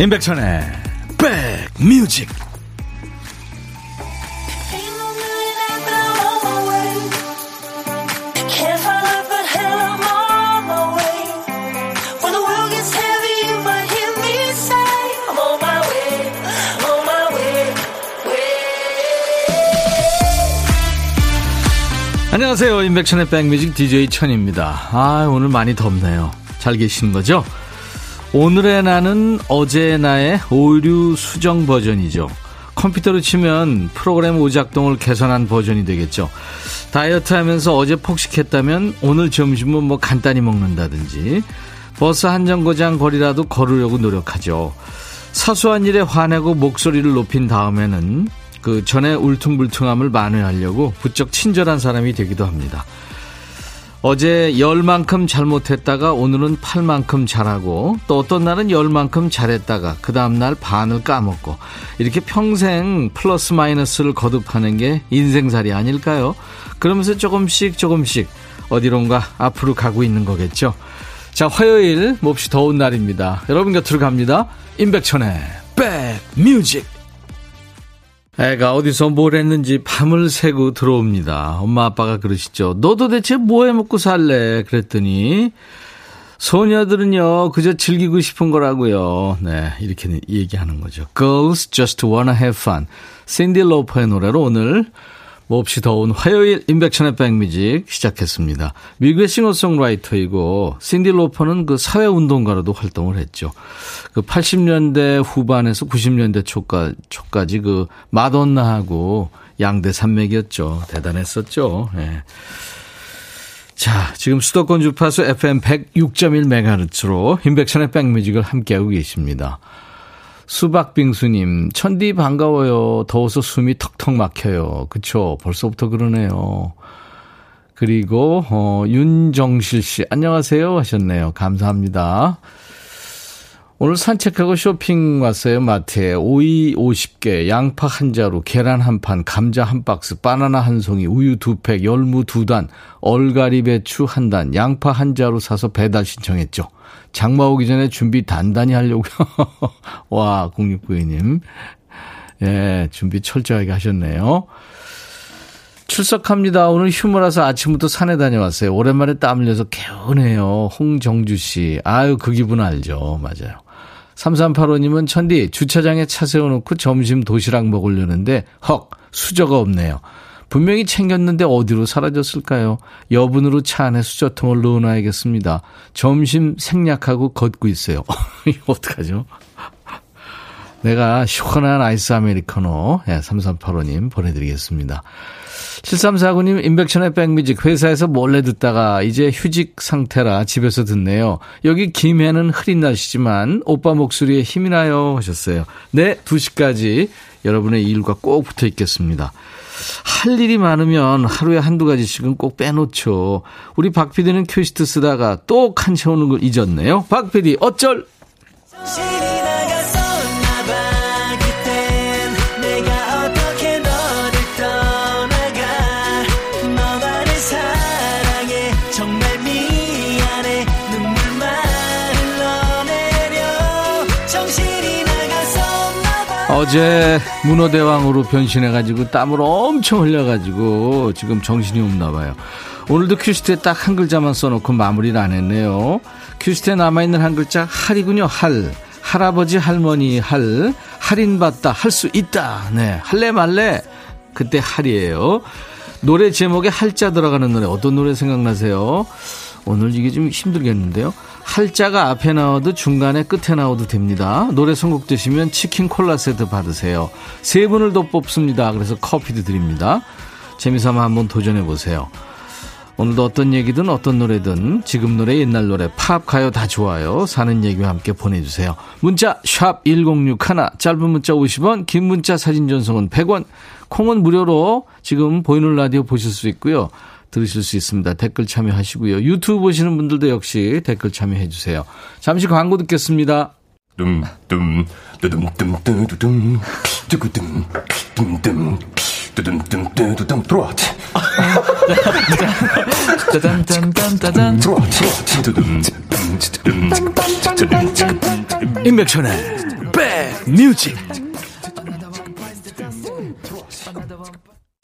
임백천의 백뮤직. 안녕하세요. 임백천의 백뮤직 DJ 천입니다. 아 오늘 많이 덥네요. 잘 계시는 거죠? 오늘의 나는 어제의 나의 오류 수정 버전이죠. 컴퓨터로 치면 프로그램 오작동을 개선한 버전이 되겠죠. 다이어트 하면서 어제 폭식했다면 오늘 점심은 뭐 간단히 먹는다든지 버스 한 정거장 거리라도 걸으려고 노력하죠. 사소한 일에 화내고 목소리를 높인 다음에는 그 전에 울퉁불퉁함을 만회하려고 부쩍 친절한 사람이 되기도 합니다. 어제 열만큼 잘못했다가 오늘은 팔만큼 잘하고 또 어떤 날은 열만큼 잘했다가 그 다음날 반을 까먹고 이렇게 평생 플러스 마이너스를 거듭하는 게 인생살이 아닐까요? 그러면서 조금씩 조금씩 어디론가 앞으로 가고 있는 거겠죠. 자, 화요일 몹시 더운 날입니다. 여러분 곁으로 갑니다. 임백천의 백뮤직 애가 어디서 뭘 했는지 밤을 새고 들어옵니다. 엄마 아빠가 그러시죠. 너도 대체 뭐 해 먹고 살래? 그랬더니 소녀들은요 그저 즐기고 싶은 거라고요. 네 이렇게 얘기하는 거죠. Girls just wanna have fun. 샌디 로퍼의 노래로 오늘 몹시 더운 화요일 인백천의 백뮤직 시작했습니다. 미국의 싱어송라이터이고 신디 로퍼는 그 사회운동가로도 활동을 했죠. 그 80년대 후반에서 90년대 초까, 초까지 그 마돈나하고 양대 산맥이었죠. 대단했었죠. 예. 자, 지금 수도권 주파수 FM 106.1MHz로 인백천의 백뮤직을 함께하고 계십니다. 수박빙수님, 천디 반가워요. 더워서 숨이 턱턱 막혀요. 그쵸. 벌써부터 그러네요. 그리고, 어, 윤정실 씨, 안녕하세요. 하셨네요. 감사합니다. 오늘 산책하고 쇼핑 왔어요, 마트에. 오이 50개, 양파 한 자루, 계란 한 판, 감자 한 박스, 바나나 한 송이, 우유 두 팩, 열무 두 단, 얼가리 배추 한 단, 양파 한 자루 사서 배달 신청했죠. 장마 오기 전에 준비 단단히 하려고요. 와, 0692님. 예, 준비 철저하게 하셨네요. 출석합니다. 오늘 휴무라서 아침부터 산에 다녀왔어요. 오랜만에 땀 흘려서 개운해요. 홍정주 씨. 아유, 그 기분 알죠. 맞아요. 3385님은 천디, 주차장에 차 세워놓고 점심 도시락 먹으려는데, 헉, 수저가 없네요. 분명히 챙겼는데 어디로 사라졌을까요? 여분으로 차 안에 수저통을 넣어놔야겠습니다. 점심 생략하고 걷고 있어요. 어떡하죠? 내가 시원한 아이스 아메리카노, 예, 3385님 보내드리겠습니다. 7349님, 인백천의 백뮤직 회사에서 몰래 듣다가 이제 휴직 상태라 집에서 듣네요. 여기 김해는 흐린 날씨지만 오빠 목소리에 힘이 나요 하셨어요. 네, 2시까지 여러분의 일과 꼭 붙어 있겠습니다. 할 일이 많으면 하루에 한두 가지씩은 꼭 빼놓죠. 우리 박 PD는 큐시트 쓰다가 또 칸 채우는 걸 잊었네요. 박 PD, 어쩔! 어제 문어대왕으로 변신해가지고 땀을 엄청 흘려가지고 지금 정신이 없나 봐요. 오늘도 큐시트에 딱 한 글자만 써놓고 마무리를 안 했네요. 큐시트에 남아있는 한 글자 할이군요. 할. 할아버지 할머니 할. 할인받다 할 수 있다. 네. 할래 말래. 그때 할이에요. 노래 제목에 할자 들어가는 노래 어떤 노래 생각나세요? 오늘 이게 좀 힘들겠는데요. 할자가 앞에 나와도 중간에 끝에 나와도 됩니다. 노래 선곡되시면 치킨 콜라 세트 받으세요. 세 분을 더 뽑습니다. 그래서 커피도 드립니다. 재미삼아 한번 도전해 보세요. 오늘도 어떤 얘기든 어떤 노래든 지금 노래 옛날 노래 팝 가요 다 좋아요. 사는 얘기와 함께 보내주세요. 문자 샵 1061 짧은 문자 50원 긴 문자 사진 전송은 100원 콩은 무료로 지금 보이는 라디오 보실 수 있고요. 들으실 수 있습니다. 댓글 참여하시고요. 유튜브 보시는 분들도 역시 댓글 참여해 주세요. 잠시 광고 듣겠습니다. 둠둠 뚜둠뚜둠뚜둠 뚜구둠 둠둠 뚜둠 들어와. 짜잔짠짠짠 들어와. 임백천의 뮤직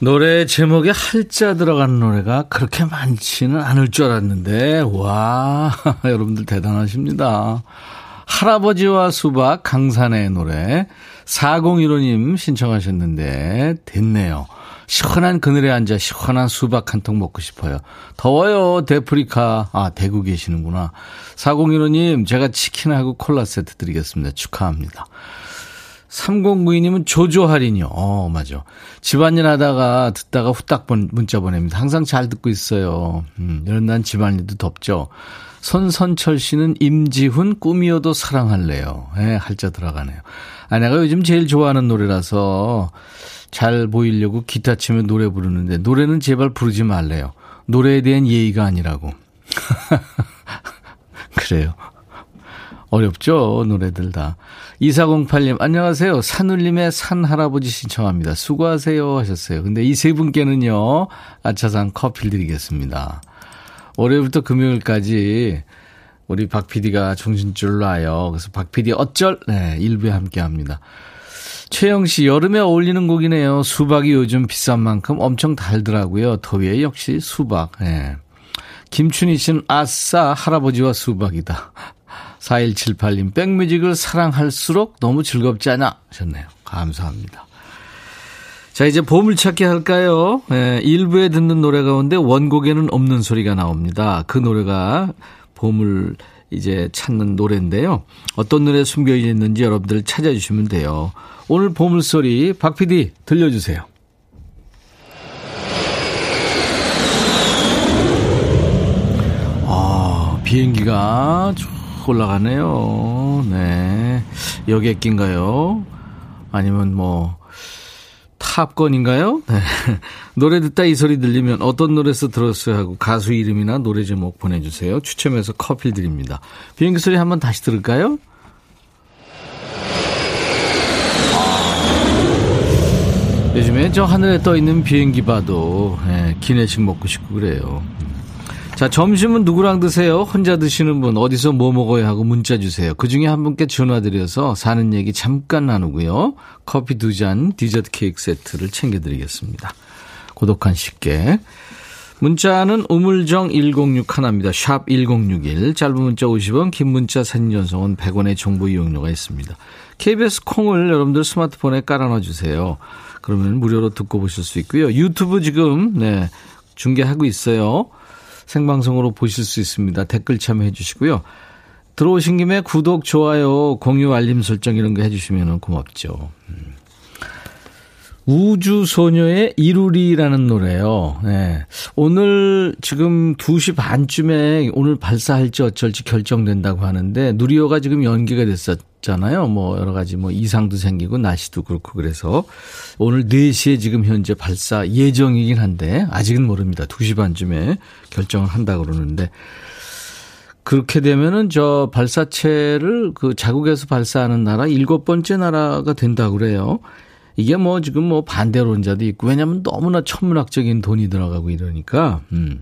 노래 제목에 할자 들어가는 노래가 그렇게 많지는 않을 줄 알았는데 와 여러분들 대단하십니다. 할아버지와 수박 강산의 노래 4015님 신청하셨는데 됐네요. 시원한 그늘에 앉아 시원한 수박 한 통 먹고 싶어요. 더워요, 데프리카. 아, 대구 계시는구나. 4015님, 제가 치킨하고 콜라 세트 드리겠습니다. 축하합니다. 3092님은 조조 할인이요. 어, 맞아. 집안일 하다가 듣다가 후딱 문자 보냅니다. 항상 잘 듣고 있어요. 음, 이런 난 집안일도 덥죠. 손선철 씨는 임지훈 꿈이어도 사랑할래요. 예, 네, 할자 들어가네요. 아내가 요즘 제일 좋아하는 노래라서 잘 보이려고 기타 치며 노래 부르는데 노래는 제발 부르지 말래요. 노래에 대한 예의가 아니라고. 그래요. 어렵죠, 노래들 다. 2408님, 안녕하세요. 산울림의 산할아버지 신청합니다. 수고하세요. 하셨어요. 근데 이 세 분께는요, 아차산 커피를 드리겠습니다. 월요일부터 금요일까지 우리 박 PD가 정신줄 놔요. 그래서 박 PD 어쩔? 네, 일부에 함께 합니다. 최영 씨, 여름에 어울리는 곡이네요. 수박이 요즘 비싼 만큼 엄청 달더라고요. 더위에 역시 수박. 네. 김춘희 씨는 아싸, 할아버지와 수박이다. 4178님, 백뮤직을 사랑할수록 너무 즐겁지 않아? 하셨네요. 감사합니다. 자, 이제 보물찾기 할까요? 예, 일부에 듣는 노래 가운데 원곡에는 없는 소리가 나옵니다. 그 노래가 보물 이제 찾는 노래인데요. 어떤 노래 숨겨 있는지 여러분들 찾아주시면 돼요. 오늘 보물소리 박 PD 들려주세요. 아, 비행기가 쭉 올라가네요. 네. 여객기인가요? 아니면 뭐, 탑건인가요? 네. 노래 듣다 이 소리 들리면 어떤 노래에서 들었어요 하고 가수 이름이나 노래 제목 보내주세요. 추첨해서 커피 드립니다. 비행기 소리 한번 다시 들을까요? 요즘에 저 하늘에 떠 있는 비행기 봐도 예, 기내식 먹고 싶고 그래요. 자, 점심은 누구랑 드세요? 혼자 드시는 분, 어디서 뭐 먹어야 하고 문자 주세요. 그 중에 한 분께 전화드려서 사는 얘기 잠깐 나누고요. 커피 두 잔, 디저트 케이크 세트를 챙겨드리겠습니다. 고독한 식객. 문자는 우물정 106 하나입니다. 샵 1061. 짧은 문자 50원, 긴 문자 사진 전송은 100원의 정보 이용료가 있습니다. KBS 콩을 여러분들 스마트폰에 깔아놔 주세요. 그러면 무료로 듣고 보실 수 있고요. 유튜브 지금, 네, 중계하고 있어요. 생방송으로 보실 수 있습니다. 댓글 참여해 주시고요. 들어오신 김에 구독, 좋아요, 공유, 알림 설정 이런 거 해주시면 고맙죠. 음. 우주소녀의 이루리라는 노래요. 네. 오늘 지금 2시 반쯤에 오늘 발사할지 어쩔지 결정된다고 하는데 누리호가 지금 연기가 됐었잖아요. 뭐 여러 가지 뭐 이상도 생기고 날씨도 그렇고 그래서 오늘 4시에 지금 현재 발사 예정이긴 한데 아직은 모릅니다. 2시 반쯤에 결정을 한다 그러는데 그렇게 되면은 저 발사체를 그 자국에서 발사하는 나라 일곱 번째 나라가 된다 그래요. 이게 뭐 지금 뭐 반대론자도 있고 왜냐하면 너무나 천문학적인 돈이 들어가고 이러니까 음.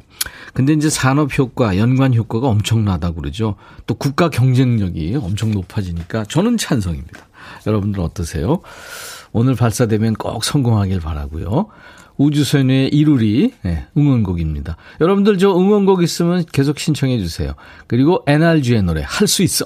근데 이제 산업 효과, 연관 효과가 엄청나다고 그러죠. 또 국가 경쟁력이 엄청 높아지니까 저는 찬성입니다. 여러분들 어떠세요? 오늘 발사되면 꼭 성공하길 바라고요. 우주소녀의 이루리 네, 응원곡입니다. 여러분들 저 응원곡 있으면 계속 신청해 주세요. 그리고 NRG의 노래 할 수 있어.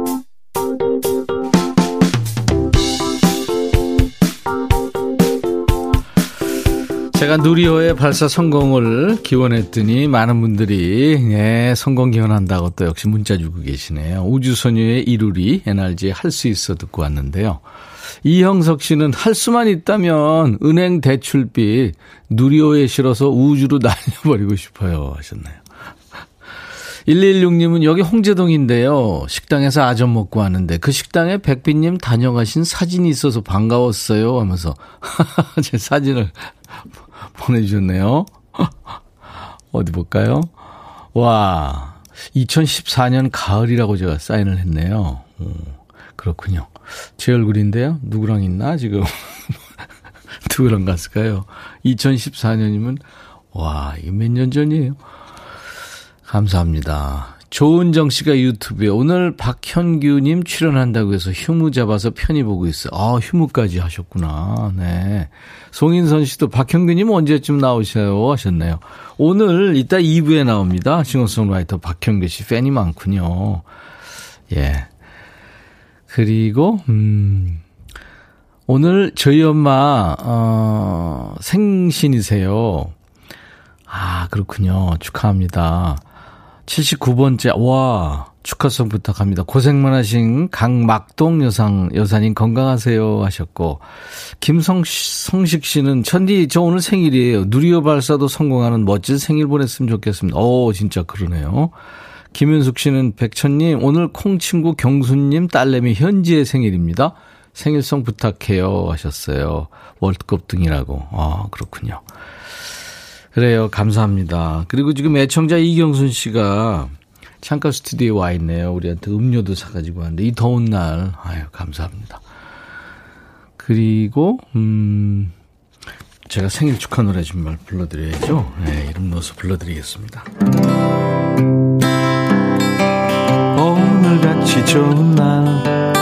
제가 누리호의 발사 성공을 기원했더니 많은 분들이 예, 성공 기원한다고 또 역시 문자 주고 계시네요. 우주소녀의 이루리 NRG 할 수 있어 듣고 왔는데요. 이형석 씨는 할 수만 있다면 은행 대출비 누리호에 실어서 우주로 날려버리고 싶어요 하셨나요. 116님은 여기 홍제동인데요. 식당에서 아점 먹고 왔는데 그 식당에 백비님 다녀가신 사진이 있어서 반가웠어요 하면서 제 사진을 보내주셨네요. 어디 볼까요? 와, 2014년 가을이라고 제가 사인을 했네요. 오, 그렇군요. 제 얼굴인데요. 누구랑 있나, 지금? 누구랑 갔을까요? 2014년이면, 와, 이게 몇 년 전이에요? 감사합니다. 조은정 씨가 유튜브에 오늘 박현규님 출연한다고 해서 휴무 잡아서 편히 보고 있어요. 아, 휴무까지 하셨구나. 네. 송인선 씨도 박현규님 언제쯤 나오셔요? 하셨네요. 오늘 이따 2부에 나옵니다. 싱어송라이터 박현규 씨 팬이 많군요. 예. 그리고, 음, 오늘 저희 엄마, 어, 생신이세요. 아, 그렇군요. 축하합니다. 79번째, 와, 축하송 부탁합니다. 고생만 하신 강막동 여상, 여사님 건강하세요 하셨고, 김성식 씨는, 천디, 저 오늘 생일이에요. 누리호 발사도 성공하는 멋진 생일 보냈으면 좋겠습니다. 오, 진짜 그러네요. 김윤숙 씨는, 백천님, 오늘 콩친구 경수님 딸내미 현지의 생일입니다. 생일송 부탁해요 하셨어요. 월드컵 등이라고. 아, 그렇군요. 그래요. 감사합니다. 그리고 지금 애청자 이경순 씨가 창가 스튜디오에 와 있네요. 우리한테 음료도 사가지고 왔는데, 이 더운 날, 아유, 감사합니다. 그리고, 음, 제가 생일 축하 노래 좀말 불러드려야죠. 네, 이름 넣어서 불러드리겠습니다. 오늘같이 좋은 날,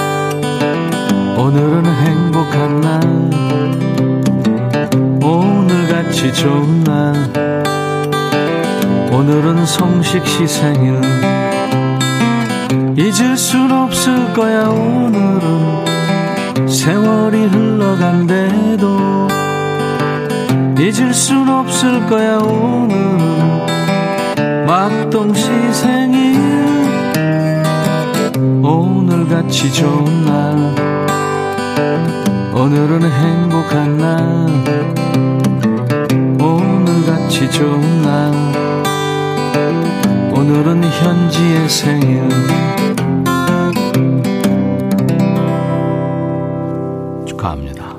오늘은 행복한 날, 오늘같이 좋은 날 오늘은 성식 시 생일 잊을 순 없을 거야 오늘은. 세월이 흘러간대도. 잊을 순 없을 거야 오늘은. 막동 시 생일 오늘같이 좋은 날. 오늘은 행복한 날. 오늘같이 좋은 날 오늘은 현지의 생일 축하합니다.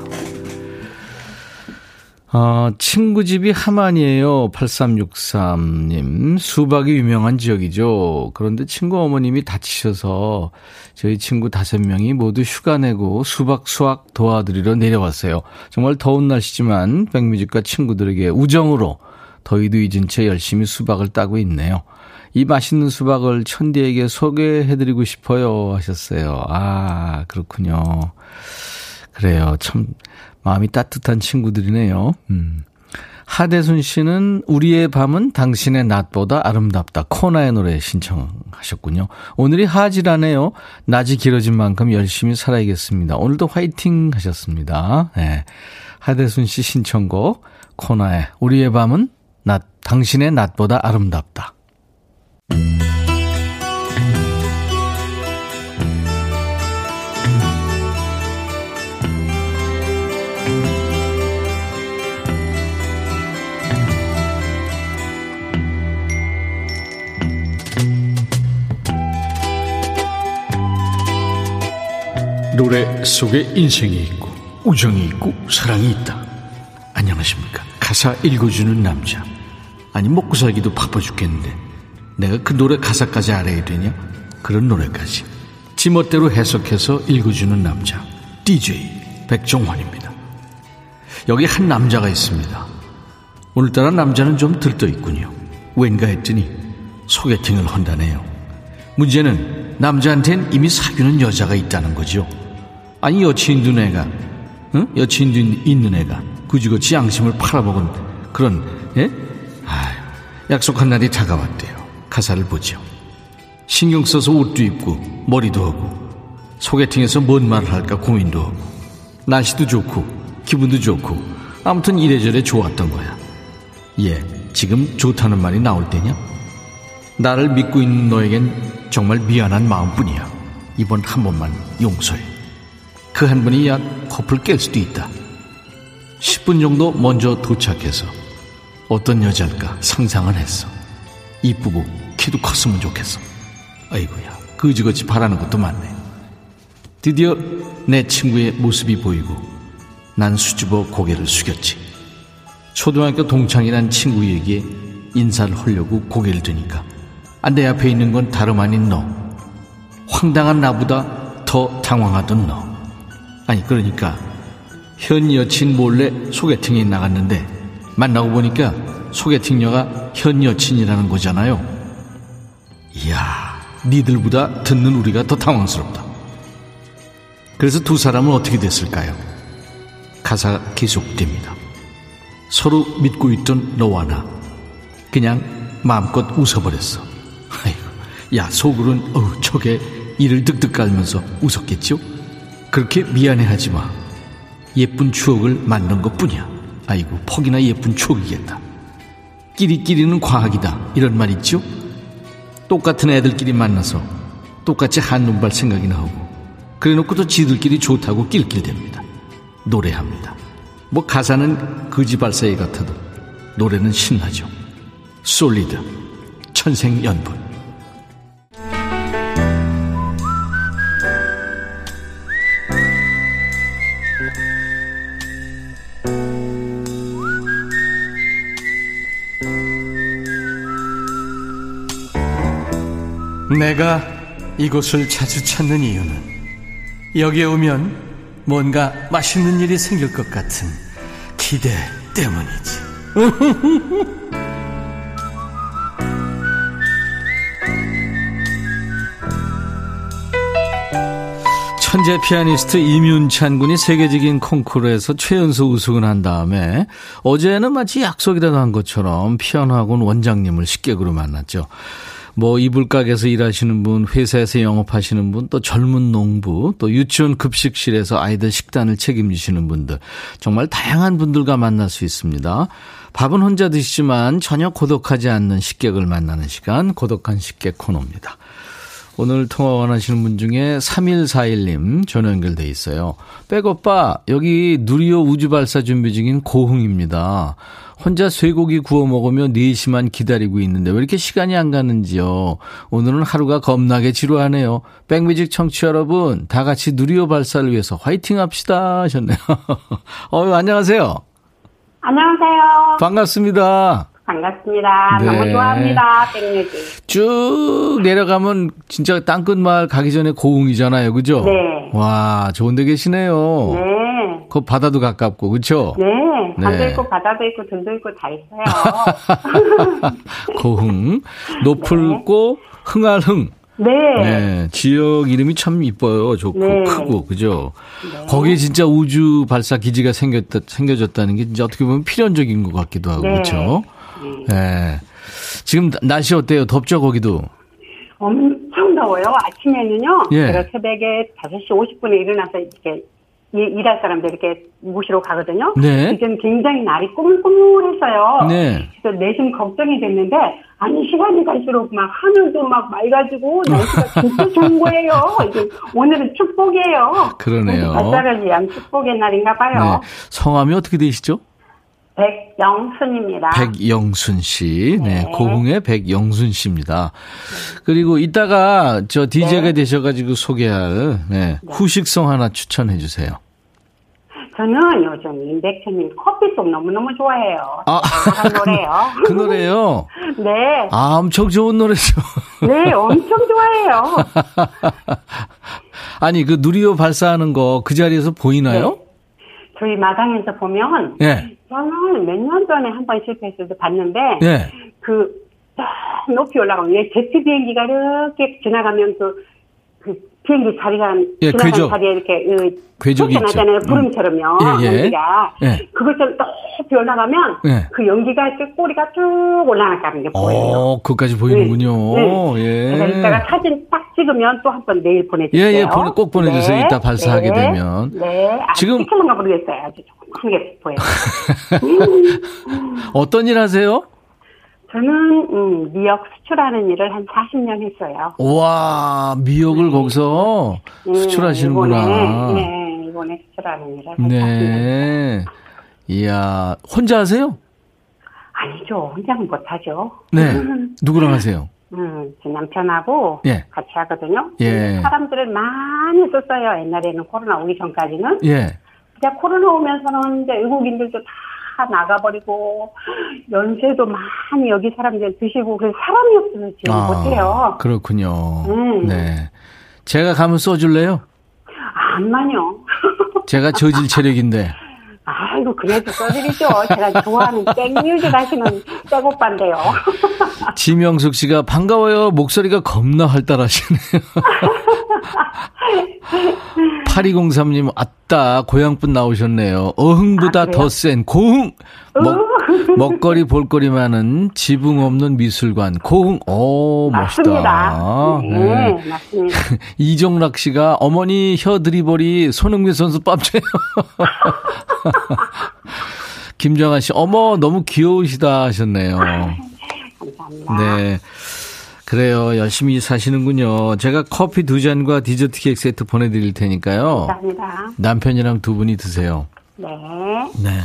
어, 친구 집이 하만이에요. 8363님. 수박이 유명한 지역이죠. 그런데 친구 어머님이 다치셔서 저희 친구 다섯 명이 모두 휴가 내고 수박 수확 도와드리러 내려왔어요. 정말 더운 날씨지만 백뮤직과 친구들에게 우정으로 더위도 잊은 채 열심히 수박을 따고 있네요. 이 맛있는 수박을 천디에게 소개해드리고 싶어요 하셨어요. 아, 그렇군요. 그래요. 참 마음이 따뜻한 친구들이네요. 음. 하대순 씨는 우리의 밤은 당신의 낮보다 아름답다. 코나의 노래 신청하셨군요. 오늘이 하지라네요. 낮이 길어진 만큼 열심히 살아야겠습니다. 오늘도 화이팅 하셨습니다. 네. 하대순 씨 신청곡 코나의 우리의 밤은 낮, 당신의 낮보다 아름답다. 노래 속에 인생이 있고 우정이 있고 사랑이 있다. 안녕하십니까. 가사 읽어주는 남자. 아니 먹고 살기도 바빠 죽겠는데 내가 그 노래 가사까지 알아야 되냐? 그런 노래까지. 지멋대로 해석해서 읽어주는 남자. DJ 백종환입니다. 여기 한 남자가 있습니다. 오늘따라 남자는 좀 들떠 있군요. 왠가 했더니 소개팅을 한다네요. 문제는 남자한텐 이미 사귀는 여자가 있다는 거죠. 아니 여친 있는 애가 응? 여친 있는 애가 그지그지 양심을 팔아먹은 그런 예? 아유, 약속한 날이 다가왔대요. 가사를 보죠. 신경 써서 옷도 입고 머리도 하고 소개팅에서 뭔 말을 할까 고민도 하고 날씨도 좋고 기분도 좋고 아무튼 이래저래 좋았던 거야. 예, 지금 좋다는 말이 나올 때냐? 나를 믿고 있는 너에겐 정말 미안한 마음뿐이야. 이번 한 번만 용서해. 그한 분이 약 커플 깰 수도 있다. 10분 정도 먼저 도착해서 어떤 여자일까 상상을 했어. 이쁘고 키도 컸으면 좋겠어. 아이고야, 그지그지 바라는 것도 많네. 드디어 내 친구의 모습이 보이고 난 수줍어 고개를 숙였지. 초등학교 동창이란 친구에게 인사를 하려고 고개를 드니까 아, 내 앞에 있는 건 다름 아닌 너. 황당한 나보다 더 당황하던 너. 아니 그러니까 현 여친 몰래 소개팅에 나갔는데 만나고 보니까 소개팅녀가 현 여친이라는 거잖아요. 이야, 니들보다 듣는 우리가 더 당황스럽다. 그래서 두 사람은 어떻게 됐을까요? 가사 계속됩니다. 서로 믿고 있던 너와 나 그냥 마음껏 웃어버렸어. 아이고, 야 속으론 어우 저게 이를 득득 깔면서 웃었겠죠? 그렇게 미안해하지 마. 예쁜 추억을 만든 것 뿐이야. 아이고 퍽이나 예쁜 추억이겠다. 끼리끼리는 과학이다. 이런 말 있죠? 똑같은 애들끼리 만나서 똑같이 한눈발 생각이 나오고 그래놓고 도 지들끼리 좋다고 낄낄댑니다. 노래합니다. 뭐 가사는 거지발사이 같아도 노래는 신나죠. 솔리드 천생연분 내가 이곳을 자주 찾는 이유는 여기에 오면 뭔가 맛있는 일이 생길 것 같은 기대 때문이지. 천재 피아니스트 이윤찬 군이 세계적인 콩쿠르에서 최연소 우승을 한 다음에 어제는 마치 약속이라도 한 것처럼 피아노 학원 원장님을 식객으로 만났죠. 뭐 이불가게에서 일하시는 분, 회사에서 영업하시는 분, 또 젊은 농부, 또 유치원 급식실에서 아이들 식단을 책임지시는 분들, 정말 다양한 분들과 만날 수 있습니다. 밥은 혼자 드시지만 전혀 고독하지 않는 식객을 만나는 시간, 고독한 식객 코너입니다. 오늘 통화 원하시는 분 중에 3141님 전화 연결돼 있어요. 백오빠, 여기 누리호 우주발사 준비 중인 고흥입니다. 혼자 쇠고기 구워 먹으며 4시만 기다리고 있는데 왜 이렇게 시간이 안 가는지요. 오늘은 하루가 겁나게 지루하네요. 백뮤직 청취 여러분, 다 같이 누리호 발사를 위해서 화이팅 합시다 하셨네요. 어, 안녕하세요. 안녕하세요. 반갑습니다. 반갑습니다. 네. 너무 좋아합니다. 백뮤직. 쭉 내려가면 진짜 땅끝 마을 가기 전에 고흥이잖아요. 그죠? 네. 와, 좋은 데 계시네요. 네. 그 바다도 가깝고, 그렇죠? 네. 산도 네. 있고 바다도 있고 들도 있고 다 있어요. 고흥, 노풀고 네. 흥할흥. 네. 네. 지역 이름이 참 이뻐요. 좋고 네. 크고 그죠. 네. 거기에 진짜 우주 발사 기지가 생겼다 생겨졌다는 게 진짜 어떻게 보면 필연적인 것 같기도 하고 그렇죠. 네. 지금 날씨 어때요? 덥죠 거기도? 엄청 더워요. 아침에는요. 예. 제가 새벽에 5시 50분에 일어나서 이렇게 일할 사람들 이렇게 모시러 가거든요. 네. 지금 굉장히 날이 꾸물꾸물했어요. 네. 그래서 내심 걱정이 됐는데 아니 시간이 갈수록 막 하늘도 막 맑아지고 날씨가 진짜 좋은 거예요. 이제 오늘은 축복이에요. 그러네요. 발사를 위한 축복의 날인가 봐요. 네. 성함이 어떻게 되시죠? 백영순입니다. 백영순 씨. 네. 네. 고흥의 백영순 씨입니다. 그리고 이따가 저 DJ가 네. 되셔가지고 소개할 네. 네. 후식성 하나 추천해 주세요. 저는 요즘 임백천님 커피송 너무너무 좋아해요. 아, 노래요. 그 노래요? 네. 아, 엄청 좋은 노래죠. 네, 엄청 좋아해요. 아니, 그 누리호 발사하는 거 그 자리에서 보이나요? 네. 저희 마당에서 보면 네. 저는 몇 년 전에 한 번 실패했을 때 봤는데 네. 그 높이 올라가면 왜 제트 비행기가 이렇게 지나가면 그, 그 비행기 자리가 예, 지나가는. 자리에 이렇게 그 궤적이 나잖아요 음. 구름처럼요 음. 예, 예. 연기가 예. 그걸 좀 높이 올라가면 예. 그 연기가 이렇게 꼬리가 쭉 올라가는 게 보여요. 어, 그까지 보이는군요. 네. 네. 예. 그래서 이따가 사진 딱 찍으면 또 한 번 내일 보내주세요. 예, 예, 보내, 꼭 보내주세요. 네. 이따 발사하게 네. 되면. 네. 아, 지금 찍힐는가 모르겠어요. 아주 크게 보여요. 어떤 일 하세요? 저는 음, 미역 수출하는 일을 한 40년 했어요. 와 미역을 네. 거기서 네, 수출하시는구나. 이번에, 네, 이번에 수출하는 일을 한 네. 40년. 이야, 혼자 하세요? 아니죠. 혼자는 못하죠. 네. 누구랑 하세요? 음, 제 남편하고 예. 같이 하거든요. 예. 사람들을 많이 썼어요. 옛날에는 코로나 오기 전까지는. 예. 그냥 코로나 오면서는 이제 외국인들도 다다 나가버리고 연세도 많이 여기 사람들 드시고 그래서 사람이 없어서 지금 아, 못해요. 그렇군요. 음. 네. 제가 가면 써줄래요? 안만요. 제가 저질 체력인데. 아이고 그래도 써드리죠. 제가 좋아하는 땡뮤직 하시는 땡오빠인데요. 지명숙 씨가 반가워요. 목소리가 겁나 활달하시네요. 8203님, 아따, 고향분 나오셨네요. 어흥보다 아, 더센 고흥! 먹, 먹거리 볼거리 많은 지붕 없는 미술관, 고흥. 오, 멋있다. 네, 네. 맞습니다. 이종락 씨가 어머니 혀 드리버리 손흥민 선수 ปั๊줘요. 김정아 씨, 어머, 너무 귀여우시다 하셨네요. 감사합니다. 네. 그래요. 열심히 사시는군요. 제가 커피 두 잔과 디저트 케이크 세트 보내드릴 테니까요. 감사합니다. 남편이랑 두 분이 드세요. 네. 네.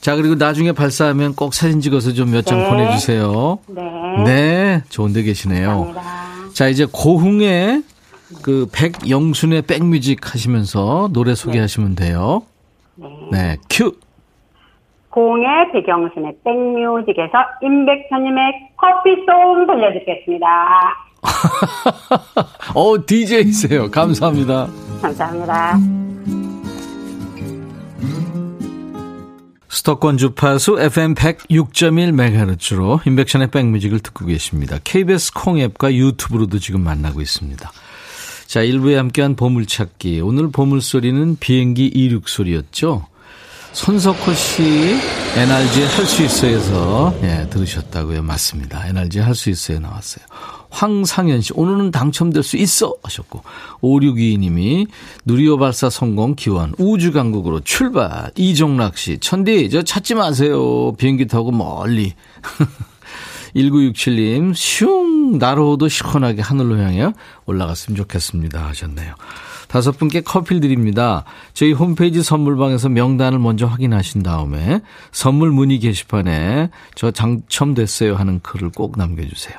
자, 그리고 나중에 발사하면 꼭 사진 찍어서 좀 몇장 네. 보내주세요. 네. 네. 좋은 데 계시네요. 감사합니다. 자, 이제 고흥의 그 백영순의 백뮤직 하시면서 노래 소개하시면 돼요. 네. 네. 큐. 공의 배경순의 백뮤직에서 임백천님의 커피송 들려드리겠습니다. 어, DJ세요. 감사합니다. 감사합니다. 수도권 주파수 FM 106.1MHz로 인백션의 백뮤직을 듣고 계십니다. KBS 콩앱과 유튜브로도 지금 만나고 있습니다. 자, 1부에 함께한 보물찾기. 오늘 보물소리는 비행기 이륙 소리였죠. 손석호 씨 NRG 할 수 있어에서 예, 들으셨다고요. 맞습니다. NRG 할 수 있어에 나왔어요. 황상현 씨 오늘은 당첨될 수 있어 하셨고 5622님이 누리호 발사 성공 기원 우주 강국으로 출발 이종락 씨 천디 저 찾지 마세요. 비행기 타고 멀리 1967님 슝 나로도 시원하게 하늘로 향해 올라갔으면 좋겠습니다 하셨네요. 다섯 분께 커피를 드립니다. 저희 홈페이지 선물방에서 명단을 먼저 확인하신 다음에 선물 문의 게시판에 저 당첨됐어요 하는 글을 꼭 남겨주세요.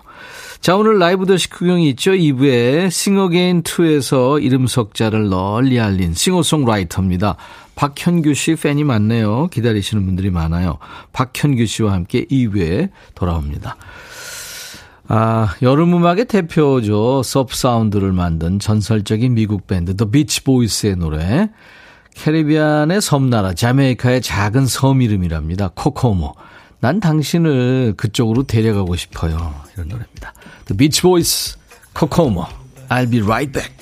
자, 오늘 라이브 더시 구경이 있죠. 2부에 싱어게인 2에서 이름 석자를 널리 알린 싱어송라이터입니다. 박현규 씨 팬이 많네요. 기다리시는 분들이 많아요. 박현규 씨와 함께 2부에 돌아옵니다. 아, 여름 음악의 대표죠. 서프 사운드를 만든 전설적인 미국 밴드 더 비치 보이스의 노래. 캐리비안의 섬나라 자메이카의 작은 섬 이름이랍니다. 코코모. 난 당신을 그쪽으로 데려가고 싶어요. 이런 노래입니다. The Beach Boys, 코코모. I'll be right back.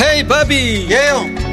헤이 바비 예영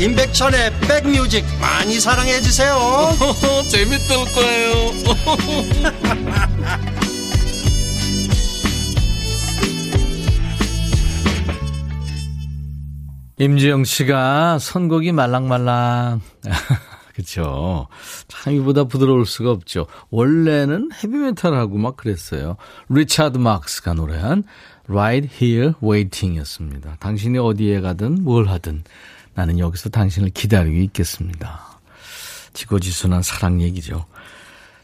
임백천의 백뮤직 많이 사랑해 주세요. 재밌을 거예요. 임지영 씨가 선곡이 말랑말랑. 그쵸. 참 이보다 부드러울 수가 없죠. 원래는 헤비메탈하고 막 그랬어요. 리차드 마크스가 노래한 Right Here Waiting 였습니다. 당신이 어디에 가든 뭘 하든 나는 여기서 당신을 기다리고 있겠습니다. 지고지순한 사랑 얘기죠.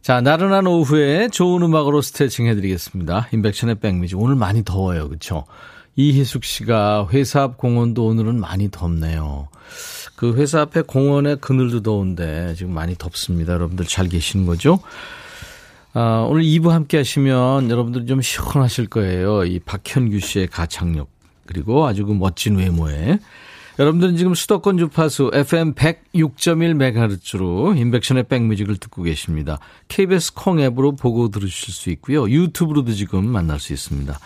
자, 나른한 오후에 좋은 음악으로 스트레칭 해드리겠습니다. 인백션의 백미지. 오늘 많이 더워요. 그쵸? 이희숙 씨가 회사 앞 공원도 오늘은 많이 덥네요. 그 회사 앞에 공원에 그늘도 더운데 지금 많이 덥습니다. 여러분들 잘 계시는 거죠? 아, 오늘 2부 함께 하시면 여러분들 좀 시원하실 거예요. 이 박현규 씨의 가창력. 그리고 아주 그 멋진 외모에 여러분들은 지금 수도권 주파수 FM 106.1MHz로 임백천의 백뮤직을 듣고 계십니다. KBS 콩 앱으로 보고 들으실 수 있고요. 유튜브로도 지금 만날 수 있습니다.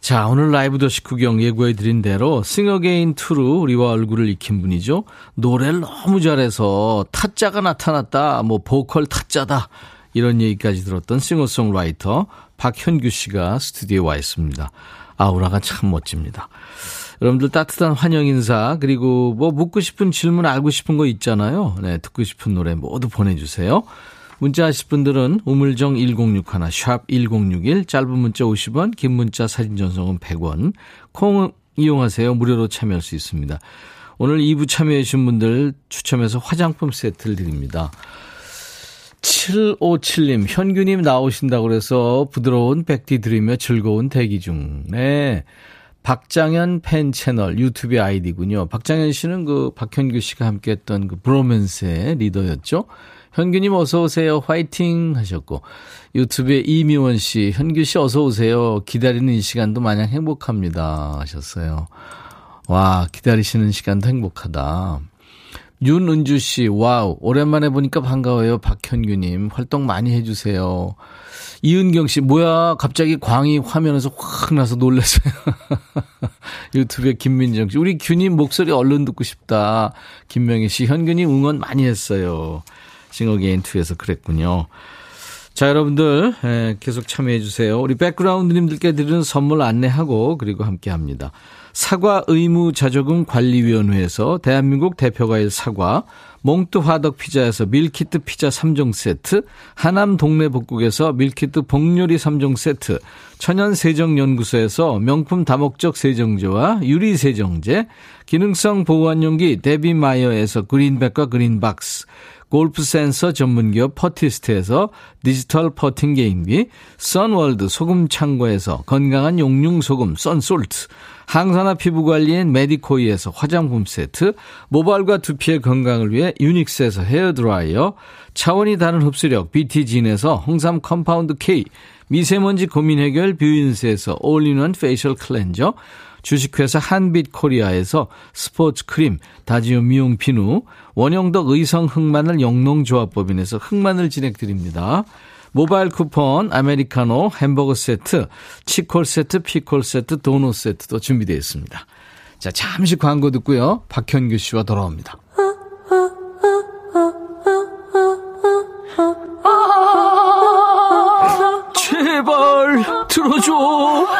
자, 오늘 라이브 더시 구경 예고해 드린 대로 싱어게인 2로 우리와 얼굴을 익힌 분이죠. 노래를 너무 잘해서 타짜가 나타났다. 뭐 보컬 타짜다. 이런 얘기까지 들었던 싱어송라이터 박현규 씨가 스튜디오에 와 있습니다. 아우라가 참 멋집니다. 여러분들 따뜻한 환영 인사 그리고 뭐 묻고 싶은 질문 알고 싶은 거 있잖아요. 네, 듣고 싶은 노래 모두 보내주세요. 문자 하실 분들은 우물정 1061, 샵 1061, 짧은 문자 50원, 긴 문자 사진 전송은 100원, 콩 이용하세요. 무료로 참여할 수 있습니다. 오늘 2부 참여해 주신 분들 추첨해서 화장품 세트를 드립니다. 757님, 현규님 나오신다고 그래서 부드러운 백디 들으며 즐거운 대기 중. 네. 박장현 팬 채널 유튜브 아이디군요. 박장현 씨는 그 박현규 씨가 함께 했던 그 브로맨스의 리더였죠. 현규님 어서 오세요. 화이팅 하셨고 유튜브에 이미원 씨, 현규 씨 어서 오세요. 기다리는 이 시간도 마냥 행복합니다 하셨어요. 와 기다리시는 시간도 행복하다. 윤은주 씨, 와우 오랜만에 보니까 반가워요. 박현규님 활동 많이 해주세요. 이은경 씨, 뭐야, 갑자기 광이 화면에서 확 나서 놀랐어요. 유튜브에 김민정 씨, 우리 규님 목소리 얼른 듣고 싶다. 김명희 씨, 현규님 응원 많이 했어요. 싱어게인2에서 그랬군요. 자, 여러분들, 예, 계속 참여해주세요. 우리 백그라운드님들께 드리는 선물 안내하고, 그리고 함께 합니다. 사과 의무 자조금 관리위원회에서 대한민국 대표과일 사과, 몽뚜 화덕 피자에서 밀키트 피자 3종 세트, 하남 동네 복국에서 밀키트 복요리 3종 세트, 천연 세정 연구소에서 명품 다목적 세정제와 유리 세정제, 기능성 보관용기 데비마이어에서 그린백과 그린박스, 골프 센서 전문기업 퍼티스트에서 디지털 퍼팅 게임기, 선월드 소금 창고에서 건강한 용융 소금 썬솔트, 항산화 피부 관리엔 메디코이에서 화장품 세트, 모발과 두피의 건강을 위해 유닉스에서 헤어 드라이어, 차원이 다른 흡수력 BT진에서 홍삼 compound K, 미세먼지 고민 해결 뷰인스에서 all-in-one facial cleanser, 주식회사 한빛 코리아에서 스포츠 크림, 다지오 미용 비누, 원형덕 의성 흑마늘 영농조합법인에서 흑마늘 진행드립니다. 모바일 쿠폰, 아메리카노, 햄버거 세트, 치콜 세트, 피콜 세트, 도넛 세트도 준비되어 있습니다. 자, 잠시 광고 듣고요. 박현규 씨와 돌아옵니다. 제발 들어줘.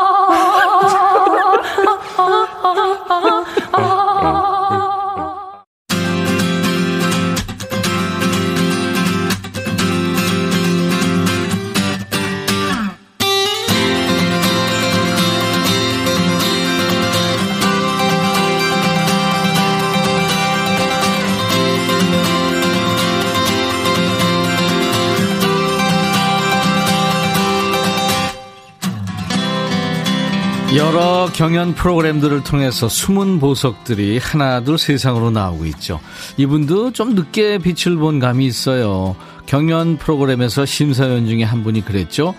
여러 경연 프로그램들을 통해서 숨은 보석들이 하나둘 세상으로 나오고 있죠. 이분도 좀 늦게 빛을 본 감이 있어요. 경연 프로그램에서 심사위원 중에 한 분이 그랬죠.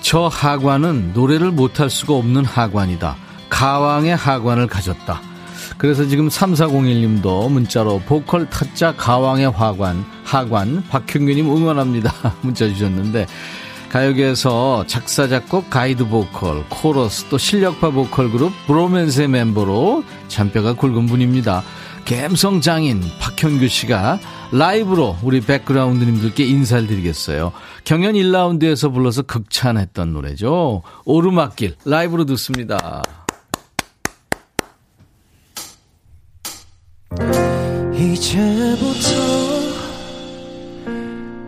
저 하관은 노래를 못할 수가 없는 하관이다. 가왕의 하관을 가졌다. 그래서 지금 3401님도 문자로 보컬 타짜 가왕의 화관, 하관, 박형균님 응원합니다. 문자 주셨는데, 가요계에서 작사, 작곡, 가이드 보컬, 코러스, 또 실력파 보컬 그룹 브로맨스의 멤버로 잔뼈가 굵은 분입니다. 갬성 장인 박현규 씨가 라이브로 우리 백그라운드님들께 인사를 드리겠어요. 경연 1라운드에서 불러서 극찬했던 노래죠. 오르막길 라이브로 듣습니다. 이제부터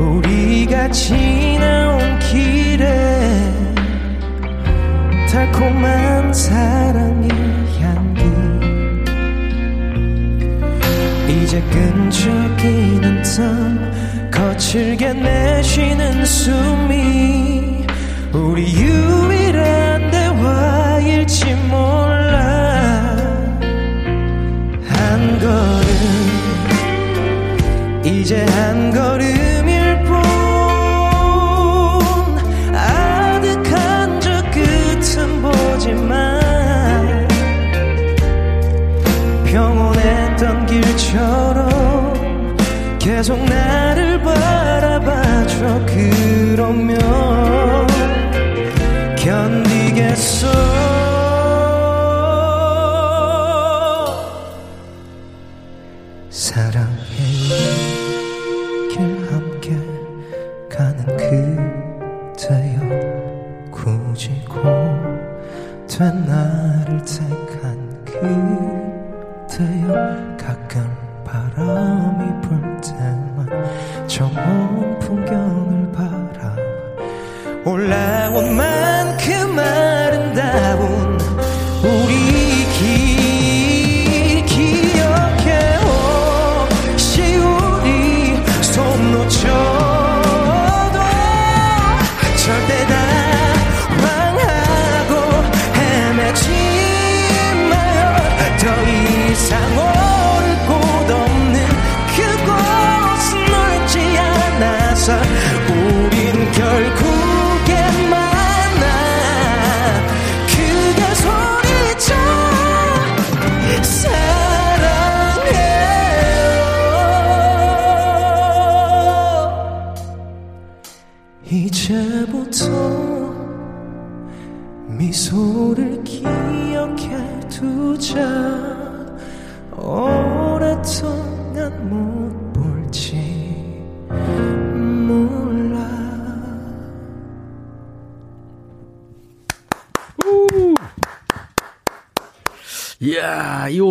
우리가 지나온 길에 달콤한 사랑의 향기. 이제 끈적이는 땀 거칠게 내쉬는 숨이 우리 유일한 대화일지 몰라. 한 걸음 이제 한 걸음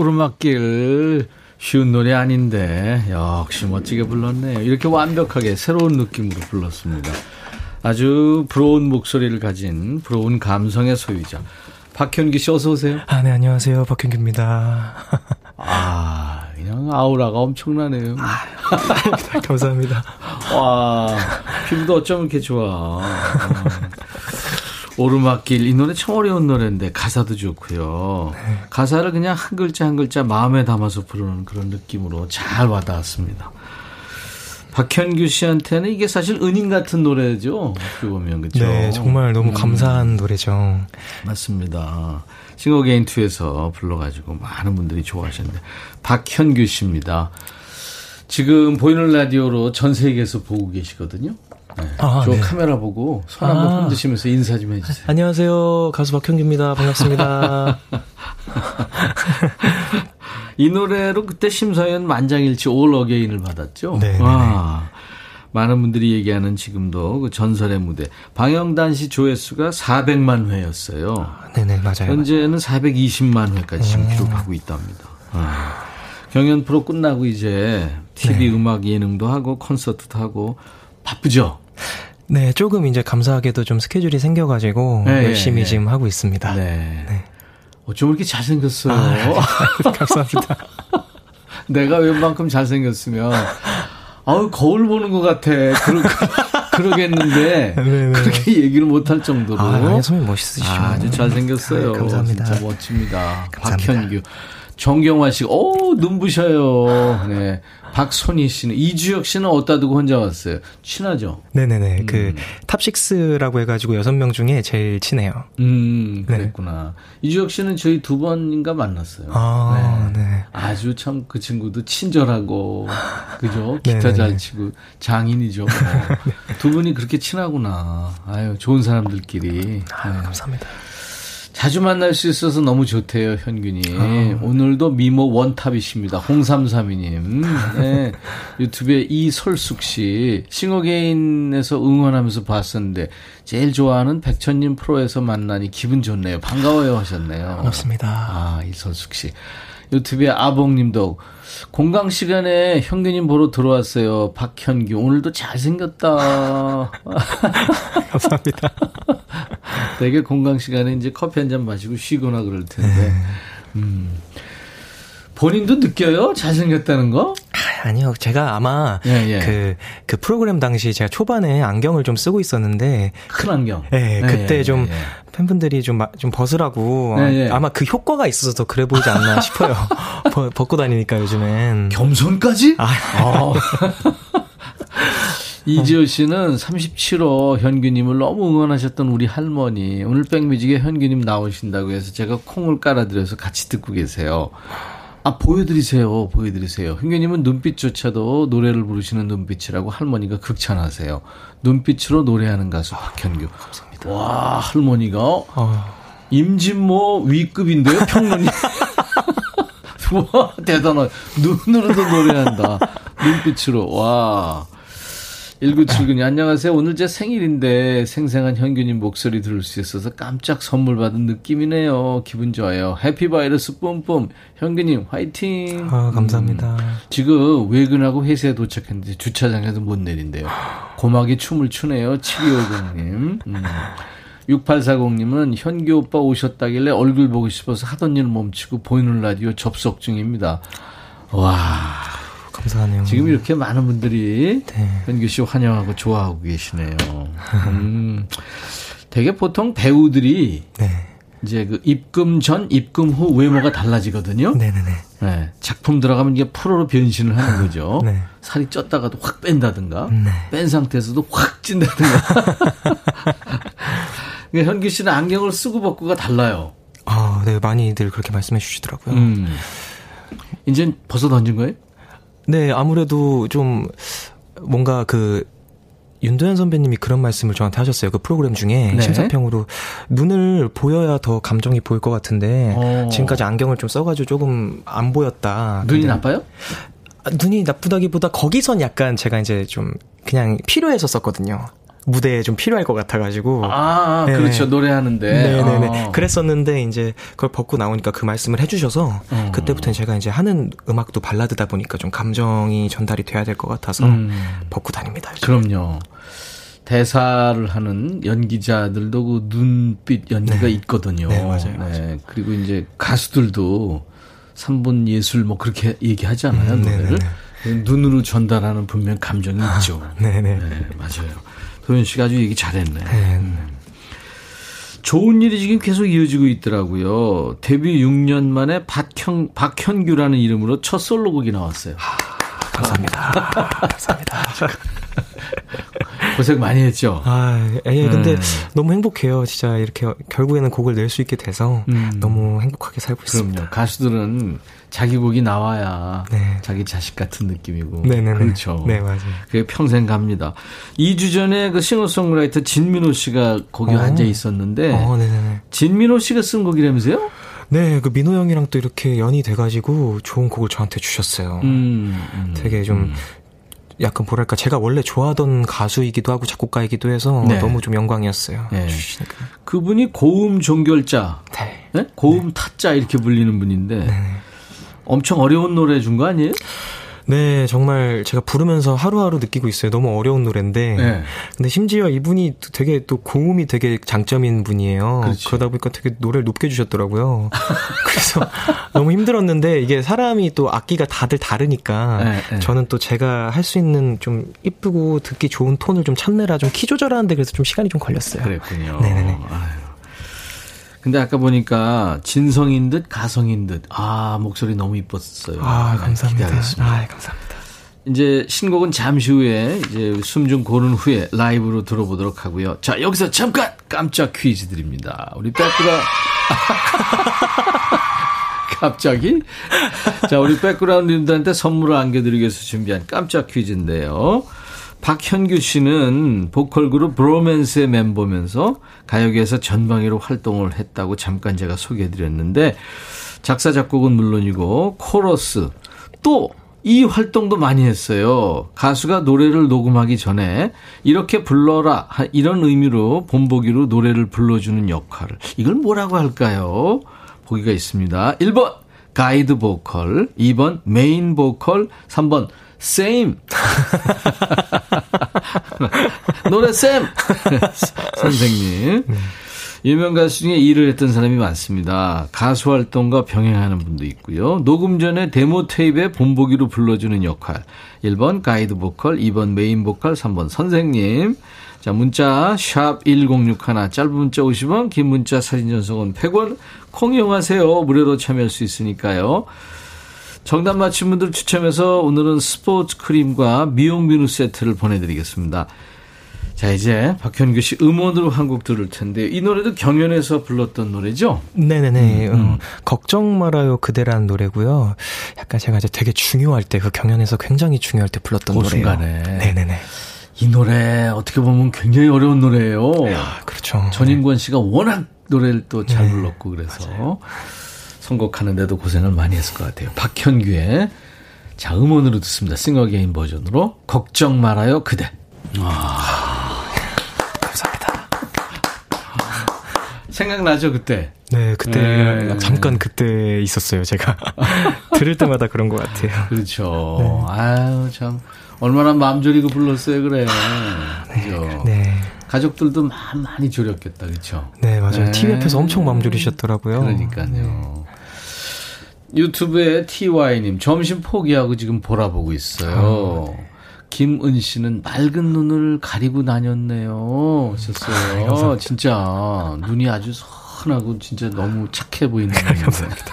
오르막길 쉬운 노래 아닌데 역시 멋지게 불렀네요. 이렇게 완벽하게 새로운 느낌으로 불렀습니다. 아주 부러운 목소리를 가진 부러운 감성의 소유자 박현기 씨 어서 오세요. 아, 네, 안녕하세요. 박현기입니다. 아, 그냥 아우라가 엄청나네요. 아, 감사합니다. 와, 피부도 어쩜 이렇게 좋아. 어. 오르막길 이 노래 참 어려운 노래인데 가사도 좋고요. 네. 가사를 그냥 한 글자 한 글자 마음에 담아서 부르는 그런 느낌으로 잘 와닿았습니다. 박현규 씨한테는 이게 사실 은인 같은 노래죠. 어떻게 보면 그렇죠. 네, 정말 너무 음. 감사한 음. 노래죠. 맞습니다. 싱어게인 2에서 불러가지고 많은 분들이 좋아하셨는데 박현규 씨입니다. 지금 보이는 라디오로 전 세계에서 보고 계시거든요. 네. 아, 저 네. 카메라 보고 손 한번 아. 흔드시면서 인사 좀 해주세요. 안녕하세요. 가수 박현규입니다. 반갑습니다. 이 노래로 그때 심사위원 만장일치 올 어게인을 받았죠. 네. 와. 많은 분들이 얘기하는 지금도 그 전설의 무대 방영단 시 조회수가 400만 회였어요. 아, 네네 맞아요. 현재는 420만 회까지 지금 음. 기록하고 있답니다. 아. 경연 프로 끝나고 이제 TV 네. 음악 예능도 하고 콘서트도 하고 바쁘죠. 네, 조금 이제 감사하게도 좀 스케줄이 생겨가지고 네, 열심히 네. 지금 하고 있습니다. 네. 네. 어쩜 이렇게 잘생겼어요. 아, 감사합니다. 내가 웬만큼 잘생겼으면, 아우, 거울 보는 것 같아. 그러, 그러겠는데, 네네. 네. 그렇게 얘기를 못할 정도로. 아, 선생님 멋있으시죠. 아, 주 잘생겼어요. 아, 감사합니다. 진짜 멋집니다. 감사합니다. 박현규. 정경화 씨, 오, 눈부셔요. 네. 박선희 씨는, 이주혁 씨는 어디다 두고 혼자 왔어요? 친하죠? 네네네. 음. 그, 탑식스라고 해가지고 여섯 명 중에 제일 친해요. 음, 네. 그랬구나. 네. 이주혁 씨는 저희 두 번인가 만났어요. 아, 네. 네. 아주 참 그 친구도 친절하고, 그죠? 기타. 잘 치고, 장인이죠. 뭐. 두 분이 그렇게 친하구나. 아유, 좋은 사람들끼리. 아, 네. 감사합니다. 자주 만날 수 있어서 너무 좋대요, 현균이. 어. 오늘도 미모 원탑이십니다. 홍삼삼이님. 네. 유튜브에 이설숙 씨, 싱어게인에서 응원하면서 봤었는데, 제일 좋아하는 백천님 프로에서 만나니 기분 좋네요. 반가워요 하셨네요. 반갑습니다. 아, 이설숙 씨. 유튜브에 아봉님도 공강 시간에 현규님 보러 들어왔어요. 박현규 오늘도 잘생겼다. 감사합니다. 되게 공강 시간에 이제 커피 한 잔 마시고 쉬거나 그럴 텐데. 네. 음. 본인도 느껴요? 잘생겼다는 거? 아니요. 제가 아마 예, 예. 그, 그 프로그램 당시 제가 초반에 안경을 좀 쓰고 있었는데 큰 안경. 네, 그때 예, 좀 예, 예. 팬분들이 좀, 좀 벗으라고 아마 그 효과가 있어서 더 그래 보이지 않나 싶어요. 벗고 다니니까 요즘엔. 겸손까지? 아. 아. 이지호 씨는 37호 현규님을 너무 응원하셨던 우리 할머니. 오늘 백뮤직에 현규님 나오신다고 해서 제가 콩을 깔아드려서 같이 듣고 계세요. 아, 보여드리세요. 보여드리세요. 현규님은 눈빛조차도 노래를 부르시는 눈빛이라고 할머니가 극찬하세요. 눈빛으로 노래하는 가수 박현규. 감사합니다. 와, 할머니가 어. 임진모 위급인데요, 평론이. 와, 대단하. 눈으로도 노래한다. 눈빛으로. 와. 1979님, 안녕하세요. 오늘 제 생일인데 생생한 현규님 목소리 들을 수 있어서 깜짝 선물 받은 느낌이네요. 기분 좋아요. 해피바이러스 뿜뿜. 현규님, 화이팅! 아, 감사합니다. 음, 지금 외근하고 회사에 도착했는데 주차장에서 못 내린대요. 고막이 춤을 추네요. 7250님. 음. 6840님은 현규 오빠 오셨다길래 얼굴 보고 싶어서 하던 일 멈추고 보이는 라디오 접속 중입니다. 와. 감사하네요. 지금 이렇게 많은 분들이 네. 현규 씨 환영하고 좋아하고 계시네요. 음, 되게 보통 배우들이 네. 이제 그 입금 전, 입금 후 외모가 달라지거든요. 네네네. 네, 작품 들어가면 이게 프로로 변신을 하는 거죠. 네. 살이 쪘다가도 확 뺀다든가, 네. 뺀 상태에서도 확 찐다든가. 그러니까 현규 씨는 안경을 쓰고 벗고가 달라요. 아, 네, 많이들 그렇게 말씀해 주시더라고요. 음. 이제 벗어 던진 거예요? 네, 아무래도 좀 뭔가 그 윤도현 선배님이 그런 말씀을 저한테 하셨어요. 그 프로그램 중에 네. 심사평으로 눈을 보여야 더 감정이 보일 것 같은데 어. 지금까지 안경을 좀 써가지고 조금 안 보였다. 눈이 나빠요? 아, 눈이 나쁘다기보다 거기선 약간 제가 이제 좀 그냥 필요해서 썼거든요. 무대에 좀 필요할 것 같아가지고. 아, 네. 그렇죠. 노래하는데. 네네네. 어. 그랬었는데, 이제 그걸 벗고 나오니까 그 말씀을 해주셔서, 어. 그때부터는 제가 이제 하는 음악도 발라드다 보니까 좀 감정이 전달이 돼야 될 것 같아서, 음. 벗고 다닙니다. 요즘. 그럼요. 대사를 하는 연기자들도 그 눈빛 연기가 네. 있거든요. 네, 맞아요, 맞아요. 네. 그리고 이제 가수들도 3분 예술 뭐 그렇게 얘기하잖아요, 음, 노래를. 네네네. 눈으로 전달하는 분명 감정이 있죠. 네네. 네, 맞아요. 도현 씨가 아주 얘기 잘했네. 네. 음. 좋은 일이 지금 계속 이어지고 있더라고요. 데뷔 6년 만에 박현, 박현규라는 이름으로 첫 솔로곡이 나왔어요. 아, 감사합니다. 감사합니다. 고생 많이 했죠. 아, 예, 근데 네. 너무 행복해요. 진짜 이렇게 결국에는 곡을 낼 수 있게 돼서 음. 너무 행복하게 살고. 있습니다. 가수들은 자기 곡이 나와야 네. 자기 자식 같은 느낌이고. 네네 그렇죠. 네, 맞아요. 그게 평생 갑니다. 2주 전에 그 싱어송라이터 진민호 씨가 거기 어. 앉아 있었는데. 어, 네네 진민호 씨가 쓴 곡이라면서요? 네, 그 민호 형이랑 또 이렇게 연이 돼가지고 좋은 곡을 저한테 주셨어요. 음, 음, 되게 좀 음. 약간 뭐랄까 제가 원래 좋아하던 가수이기도 하고 작곡가이기도 해서 네. 너무 좀 영광이었어요. 네. 주시니까. 그분이 고음 종결자, 네. 네? 고음 네. 타자 이렇게 불리는 분인데 네. 엄청 어려운 노래 준 거 아니에요? 네, 정말 제가 부르면서 하루하루 느끼고 있어요. 너무 어려운 노래인데. 네. 근데 심지어 이분이 되게 또 고음이 되게 장점인 분이에요. 그렇지. 그러다 보니까 되게 노래를 높게 주셨더라고요. 그래서 너무 힘들었는데 이게 사람이 또 악기가 다들 다르니까 네, 네. 저는 또 제가 할 수 있는 좀 이쁘고 듣기 좋은 톤을 좀 찾느라 좀 키 조절하는데 그래서 좀 시간이 좀 걸렸어요. 그랬군요. 네네네. 아유. 근데 아까 보니까 진성인 듯 가성인 듯. 아, 목소리 너무 이뻤어요. 아, 감사합니다. 기대하겠습니다. 아, 감사합니다. 이제 신곡은 잠시 후에 이제 숨 좀 고른 후에 라이브로 들어보도록 하고요. 자, 여기서 잠깐 깜짝 퀴즈 드립니다. 우리 백그라 갑자기? 자, 우리 백그라운드님들한테 선물을 안겨 드리기 위해서 준비한 깜짝 퀴즈인데요. 박현규 씨는 보컬 그룹 브로맨스의 멤버면서 가요계에서 전방위로 활동을 했다고 잠깐 제가 소개해드렸는데 작사 작곡은 물론이고 코러스 또 이 활동도 많이 했어요. 가수가 노래를 녹음하기 전에 이렇게 불러라 이런 의미로 본보기로 노래를 불러주는 역할을 이걸 뭐라고 할까요? 보기가 있습니다. 1번 가이드 보컬, 2번 메인 보컬, 3번 쌤. 노래 쌤! 선생님. 유명 가수 중에 일을 했던 사람이 많습니다. 가수 활동과 병행하는 분도 있고요. 녹음 전에 데모 테이프에 본보기로 불러주는 역할. 1번 가이드 보컬, 2번 메인 보컬, 3번 선생님. 자, 문자 샵 1061, 짧은 문자 50원, 긴 문자 사진 전송은 100원. 콩 이용하세요. 무료로 참여할 수 있으니까요. 정답 맞힌 분들 추첨해서 오늘은 스포츠 크림과 미용 비누 세트를 보내드리겠습니다. 자, 이제 박현규 씨 음원으로 한 곡 들을 텐데 이 노래도 경연에서 불렀던 노래죠? 네네네. 음, 음. 음, 걱정 말아요 그대라는 노래고요. 약간 제가 이제 되게 중요할 때 그 경연에서 굉장히 중요할 때 불렀던 그 노래예요. 순간에. 네네네. 이 노래 어떻게 보면 굉장히 어려운 노래예요. 아, 그렇죠. 전인권 씨가 워낙 노래를 또잘 네. 불렀고 그래서 맞아요. 선곡하는데도 고생을 많이 했을 것 같아요. 박현규의 자 음원으로 듣습니다. 싱어게인 버전으로 걱정 말아요 그대. 아. 생각나죠 그때? 네, 그때 네. 잠깐 그때 있었어요. 제가 들을 때마다 그런 것 같아요. 그렇죠. 네. 아유 참 얼마나 마음 졸이고 불렀어요, 그래. 네, 그죠? 네. 가족들도 마음 많이 졸였겠다, 그렇죠? 네, 맞아요. 네. TV 옆에서 엄청 마음 졸이셨더라고요. 그러니까요. 네. 유튜브에 TY님 점심 포기하고 지금 보라보고 있어요. 아, 네. 김은 씨는 맑은 눈을 가리고 다녔네요. 하셨어요. 아, 진짜 눈이 아주 선하고 진짜 너무 착해 보이는 네, 감사합니다.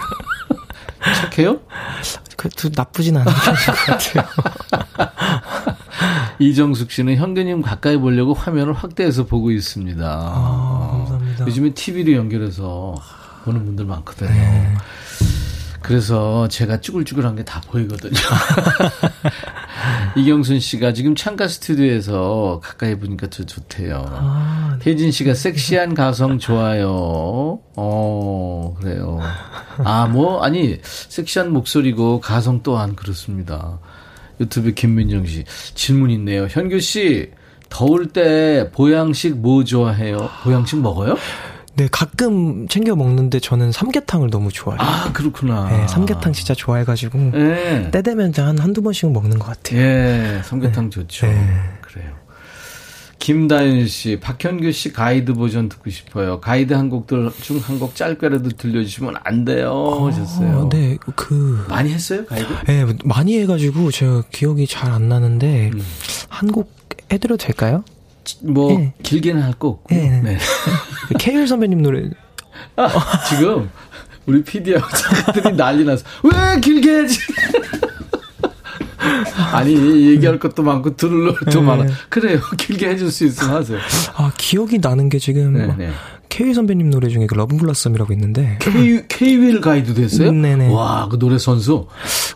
착해요? 그래도 나쁘진 않은 편인 것 같아요. 이정숙 씨는 현근님 가까이 보려고 화면을 확대해서 보고 있습니다. 아, 감사합니다. 요즘에 TV로 연결해서 보는 분들 많거든요. 네. 그래서 제가 쭈글쭈글한 게 다 보이거든요. 이경순 씨가 지금 창가 스튜디오에서 가까이 보니까 더 좋대요. 아, 네. 혜진 씨가 섹시한 가성 좋아요. 어, 그래요. 아, 뭐, 아니, 섹시한 목소리고 가성 또한 그렇습니다. 유튜브 김민정 씨. 질문 있네요. 현규 씨, 더울 때 보양식 뭐 좋아해요? 보양식 먹어요? 네, 가끔 챙겨 먹는데 저는 삼계탕을 너무 좋아해요. 아, 그렇구나. 네, 삼계탕 진짜 좋아해가지고. 네. 때 되면 한 한두 번씩은 먹는 것 같아요. 예, 삼계탕 네. 좋죠. 네. 그래요. 김다윤 씨, 박현규 씨 가이드 버전 듣고 싶어요. 가이드 한 곡들 중 한 곡 짧게라도 들려주시면 안 돼요. 어, 하셨어요. 네, 그. 많이 했어요, 가이드? 네, 많이 해가지고 제가 기억이 잘 안 나는데, 음. 한곡 해드려도 될까요? 뭐 네. 길게는 할 거 없고. 네. 네. 케이윌 선배님 노래. 아, 지금 우리 PD하고 작가들이 난리 나서 왜 길게 해야지. 아니 얘기할 것도 많고 들을 것도 네. 많아. 그래요. 길게 해줄 수 있으면 하세요. 아 기억이 나는 게 지금 네, 네. 케이윌 선배님 노래 중에 그 Love Blossom이라고 있는데 케이윌 가이드 됐어요? 네네. 와 그 노래 선수.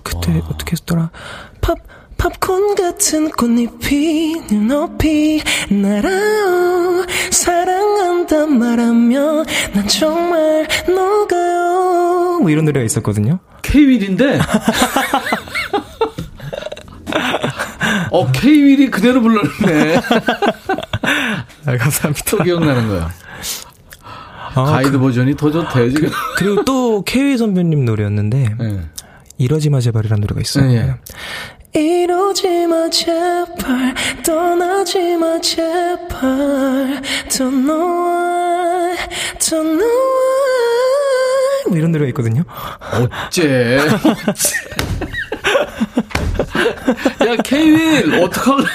그때 와. 어떻게 했더라? 팝 팝콘 같은 꽃잎이 눈높이 날아요. 사랑한다 말하면 난 정말 녹아요. 뭐 이런 노래가 있었거든요. 케이윌인데? 어 케이윌이 그대로 불렀네. 아, 감사합니다. 또 기억나는 거야. 아, 가이드 그, 버전이 더 좋대 지금. 그, 리고 또 케이 선배님 노래였는데 네. 이러지 마 제발이라는 노래가 있어요. 네. 이러지 마 제발. 떠나지 마 제발. Don't know why. Don't know why. 뭐 이런 노래가 있거든요. 어째? 야 케이윌 어떡할래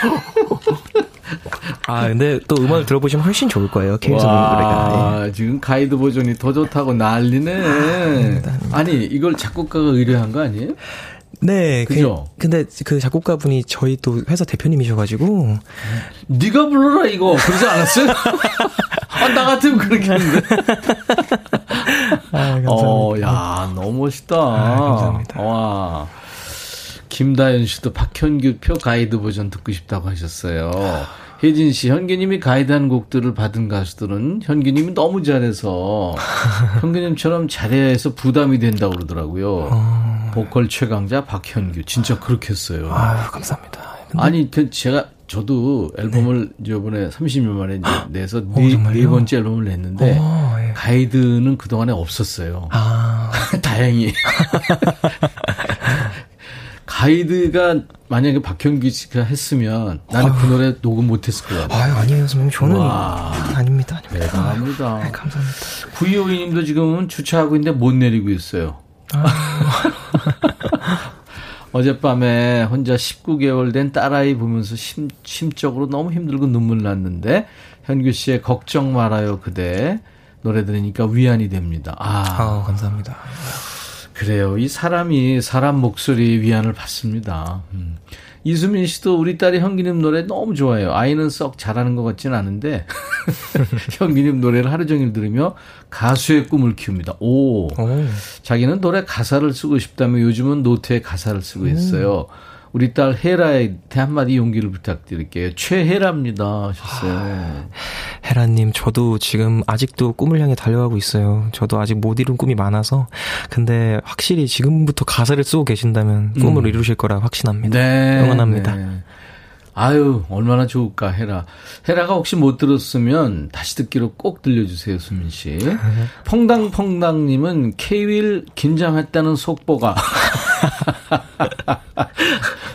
아 근데 또 음악을 들어보시면 훨씬 좋을 거예요. 케이윌 선배 노래가. 네. 지금 가이드 버전이 더 좋다고 난리네. 아, 아니 이걸 작곡가가 의뢰한 거 아니에요? 네, 그, 그죠? 그, 근데 그 작곡가분이 저희 또 회사 대표님이셔가지고 네가 불러라 이거 그러지 않았어요? 아, 나 같으면 그렇게 하는데. 아. 어, 야, 너무 멋있다. 아, 감사합니다. 와. 김다현 씨도 박현규 표 가이드 버전 듣고 싶다고 하셨어요. 혜진 씨, 현규님이 가이드한 곡들을 받은 가수들은 현규님이 너무 잘해서 현규님처럼 잘해서 부담이 된다고 그러더라고요. 어... 보컬 최강자 박현규. 진짜 그렇게 했어요. 아유, 감사합니다. 근데... 아니, 그 제가 저도 앨범을 네. 이번에 30년 만에 내서 어, 네, 네, 번째 앨범을 냈는데 오, 예. 가이드는 그동안에 없었어요. 아. 다행히. 가이드가 만약에 박현기 씨가 했으면 나는 그 노래 녹음 못했을 거야. 아유 아니에요 선생님 저는 와. 아닙니다. 아닙니다. 대단합니다. 아, 네, 감사합니다. 구이호이님도 지금은 주차하고 있는데 못 내리고 있어요. 아. 어젯밤에 혼자 19개월 된 딸아이 보면서 심, 심적으로 너무 힘들고 눈물 났는데 현규 씨의 걱정 말아요 그대 노래 들으니까 위안이 됩니다. 아, 아 감사합니다. 그래요. 이 사람이 사람 목소리 위안을 받습니다. 음. 이수민 씨도 우리 딸이 현기님 노래 너무 좋아해요. 아이는 썩 잘하는 것 같지는 않은데 현규님 노래를 하루 종일 들으며 가수의 꿈을 키웁니다. 오, 오. 자기는 노래 가사를 쓰고 싶다며 요즘은 노트에 가사를 쓰고 있어요. 음. 우리 딸 헤라한테 한마디 용기를 부탁드릴게요. 최헤라입니다. 하셨어요. 아, 헤라님, 저도 지금 아직도 꿈을 향해 달려가고 있어요. 저도 아직 못 이룬 꿈이 많아서. 근데 확실히 지금부터 가사를 쓰고 계신다면 꿈을 음. 이루실 거라 확신합니다. 네, 응원합니다. 네. 아유, 얼마나 좋을까, 헤라. 헤라가 혹시 못 들었으면 다시 듣기로 꼭 들려주세요, 수민 씨. 퐁당퐁당님은 케이윌 긴장했다는 속보가.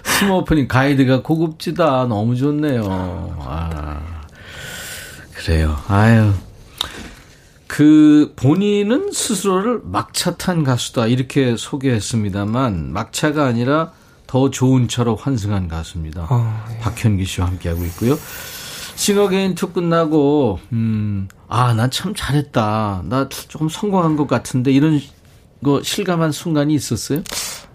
스모프님 가이드가 고급지다. 너무 좋네요. 아, 그래요. 아유. 그 본인은 스스로를 막차 탄 가수다 이렇게 소개했습니다만 막차가 아니라 더 좋은 차로 환승한 가수입니다. 어, 예. 박현규 씨와 함께하고 있고요. 싱어게인 two 끝나고 음, 아, 난참 잘했다. 나 조금 성공한 것 같은데 이런 거 실감한 순간이 있었어요?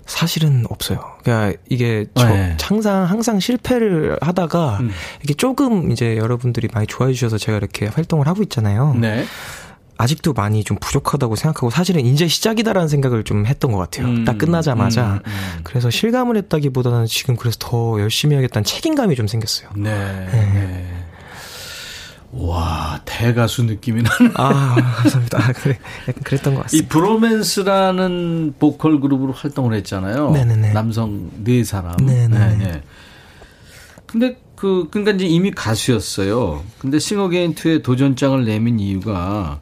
사실은 없어요. 그러니까 이게 저 네. 항상 항상 실패를 하다가 음. 이게 조금 이제 여러분들이 많이 좋아해 주셔서 제가 이렇게 활동을 하고 있잖아요. 네. 아직도 많이 좀 부족하다고 생각하고 사실은 이제 시작이다라는 생각을 좀 했던 것 같아요. 음, 딱 끝나자마자. 음, 음. 그래서 실감을 했다기보다는 지금 그래서 더 열심히 하겠다는 책임감이 좀 생겼어요. 네. 네. 네. 와 대가수 느낌이 나는. 아 감사합니다. 아, 그래 약간 그랬던 것 같습니다. 이 브로맨스라는 보컬 그룹으로 활동을 했잖아요. 네네네. 남성 네 사람. 네네. 네. 근데 그 그러니까 이제 이미 가수였어요. 근데 싱어게인 2에 도전장을 내민 이유가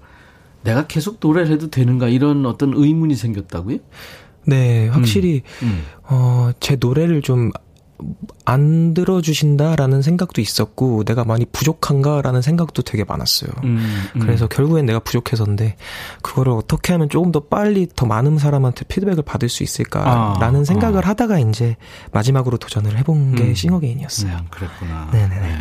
내가 계속 노래를 해도 되는가 이런 어떤 의문이 생겼다고요? 네, 확실히 음, 음. 어, 제 노래를 좀 안 들어주신다라는 생각도 있었고 내가 많이 부족한가라는 생각도 되게 많았어요. 음, 음. 그래서 결국엔 내가 부족해서인데 그거를 어떻게 하면 조금 더 빨리 더 많은 사람한테 피드백을 받을 수 있을까라는 아, 생각을 아. 하다가 이제 마지막으로 도전을 해본 게 음. 싱어게인이었어요. 음, 그랬구나. 네네. 네.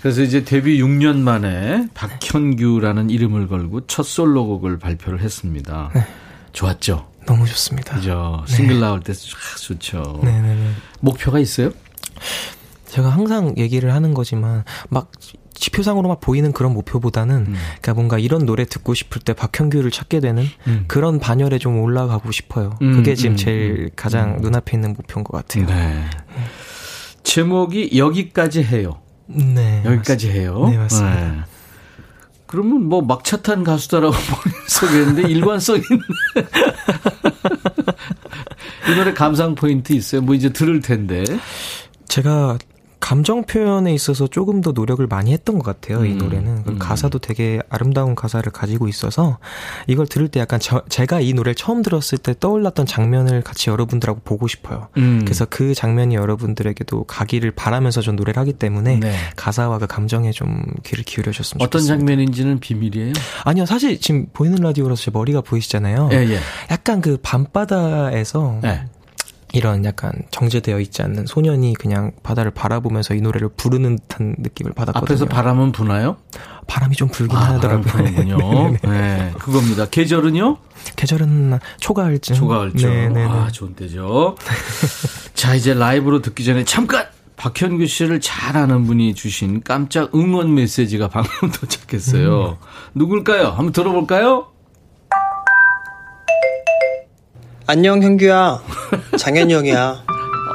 그래서 이제 데뷔 6년 만에 박현규라는 이름을 걸고 첫 솔로곡을 발표를 했습니다. 네. 좋았죠? 너무 좋습니다. 그죠. 네. 싱글 나올 때 좋죠. 네네네. 목표가 있어요? 제가 항상 얘기를 하는 거지만 막 지표상으로 막 보이는 그런 목표보다는 음. 그러니까 뭔가 이런 노래 듣고 싶을 때 박형규를 찾게 되는 음. 그런 반열에 좀 올라가고 싶어요. 음, 그게 지금 음, 제일 음. 가장 음. 눈앞에 있는 목표인 것 같아요. 네. 제목이 여기까지 해요. 네. 여기까지. 해요. 네, 맞습니다. 네. 그러면 뭐 막차 탄 가수다라고 소개했는데 일관성 있는 이 노래 감상 포인트 있어요? 뭐 이제 들을 텐데. 제가 감정 표현에 있어서 조금 더 노력을 많이 했던 것 같아요. 이 음, 노래는 음. 가사도 되게 아름다운 가사를 가지고 있어서 이걸 들을 때 약간 저, 제가 이 노래를 처음 들었을 때 떠올랐던 장면을 같이 여러분들하고 보고 싶어요. 음. 그래서 그 장면이 여러분들에게도 가기를 바라면서 좀 노래를 하기 때문에 네. 가사와 그 감정에 좀 귀를 기울여 줬으면 어떤 좋겠습니다. 장면인지는 비밀이에요? 아니요, 사실 지금 보이는 라디오라서 제 머리가 보이시잖아요. 예, 예. 약간 그 밤바다에서 예. 이런 약간 정제되어 있지 않는 소년이 그냥 바다를 바라보면서 이 노래를 부르는 듯한 느낌을 받았거든요. 앞에서 바람은 부나요? 바람이 좀 불긴 아, 하더라고요. 네, 네, 그겁니다. 계절은요? 계절은 초가을쯤. 초가을쯤. 네 네. 아, 좋은 때죠. 자, 이제 라이브로 듣기 전에 잠깐! 박현규 씨를 잘 아는 분이 주신 깜짝 응원 메시지가 방금 도착했어요. 음. 누굴까요? 한번 들어볼까요? 안녕 현규야. 장현이 형이야.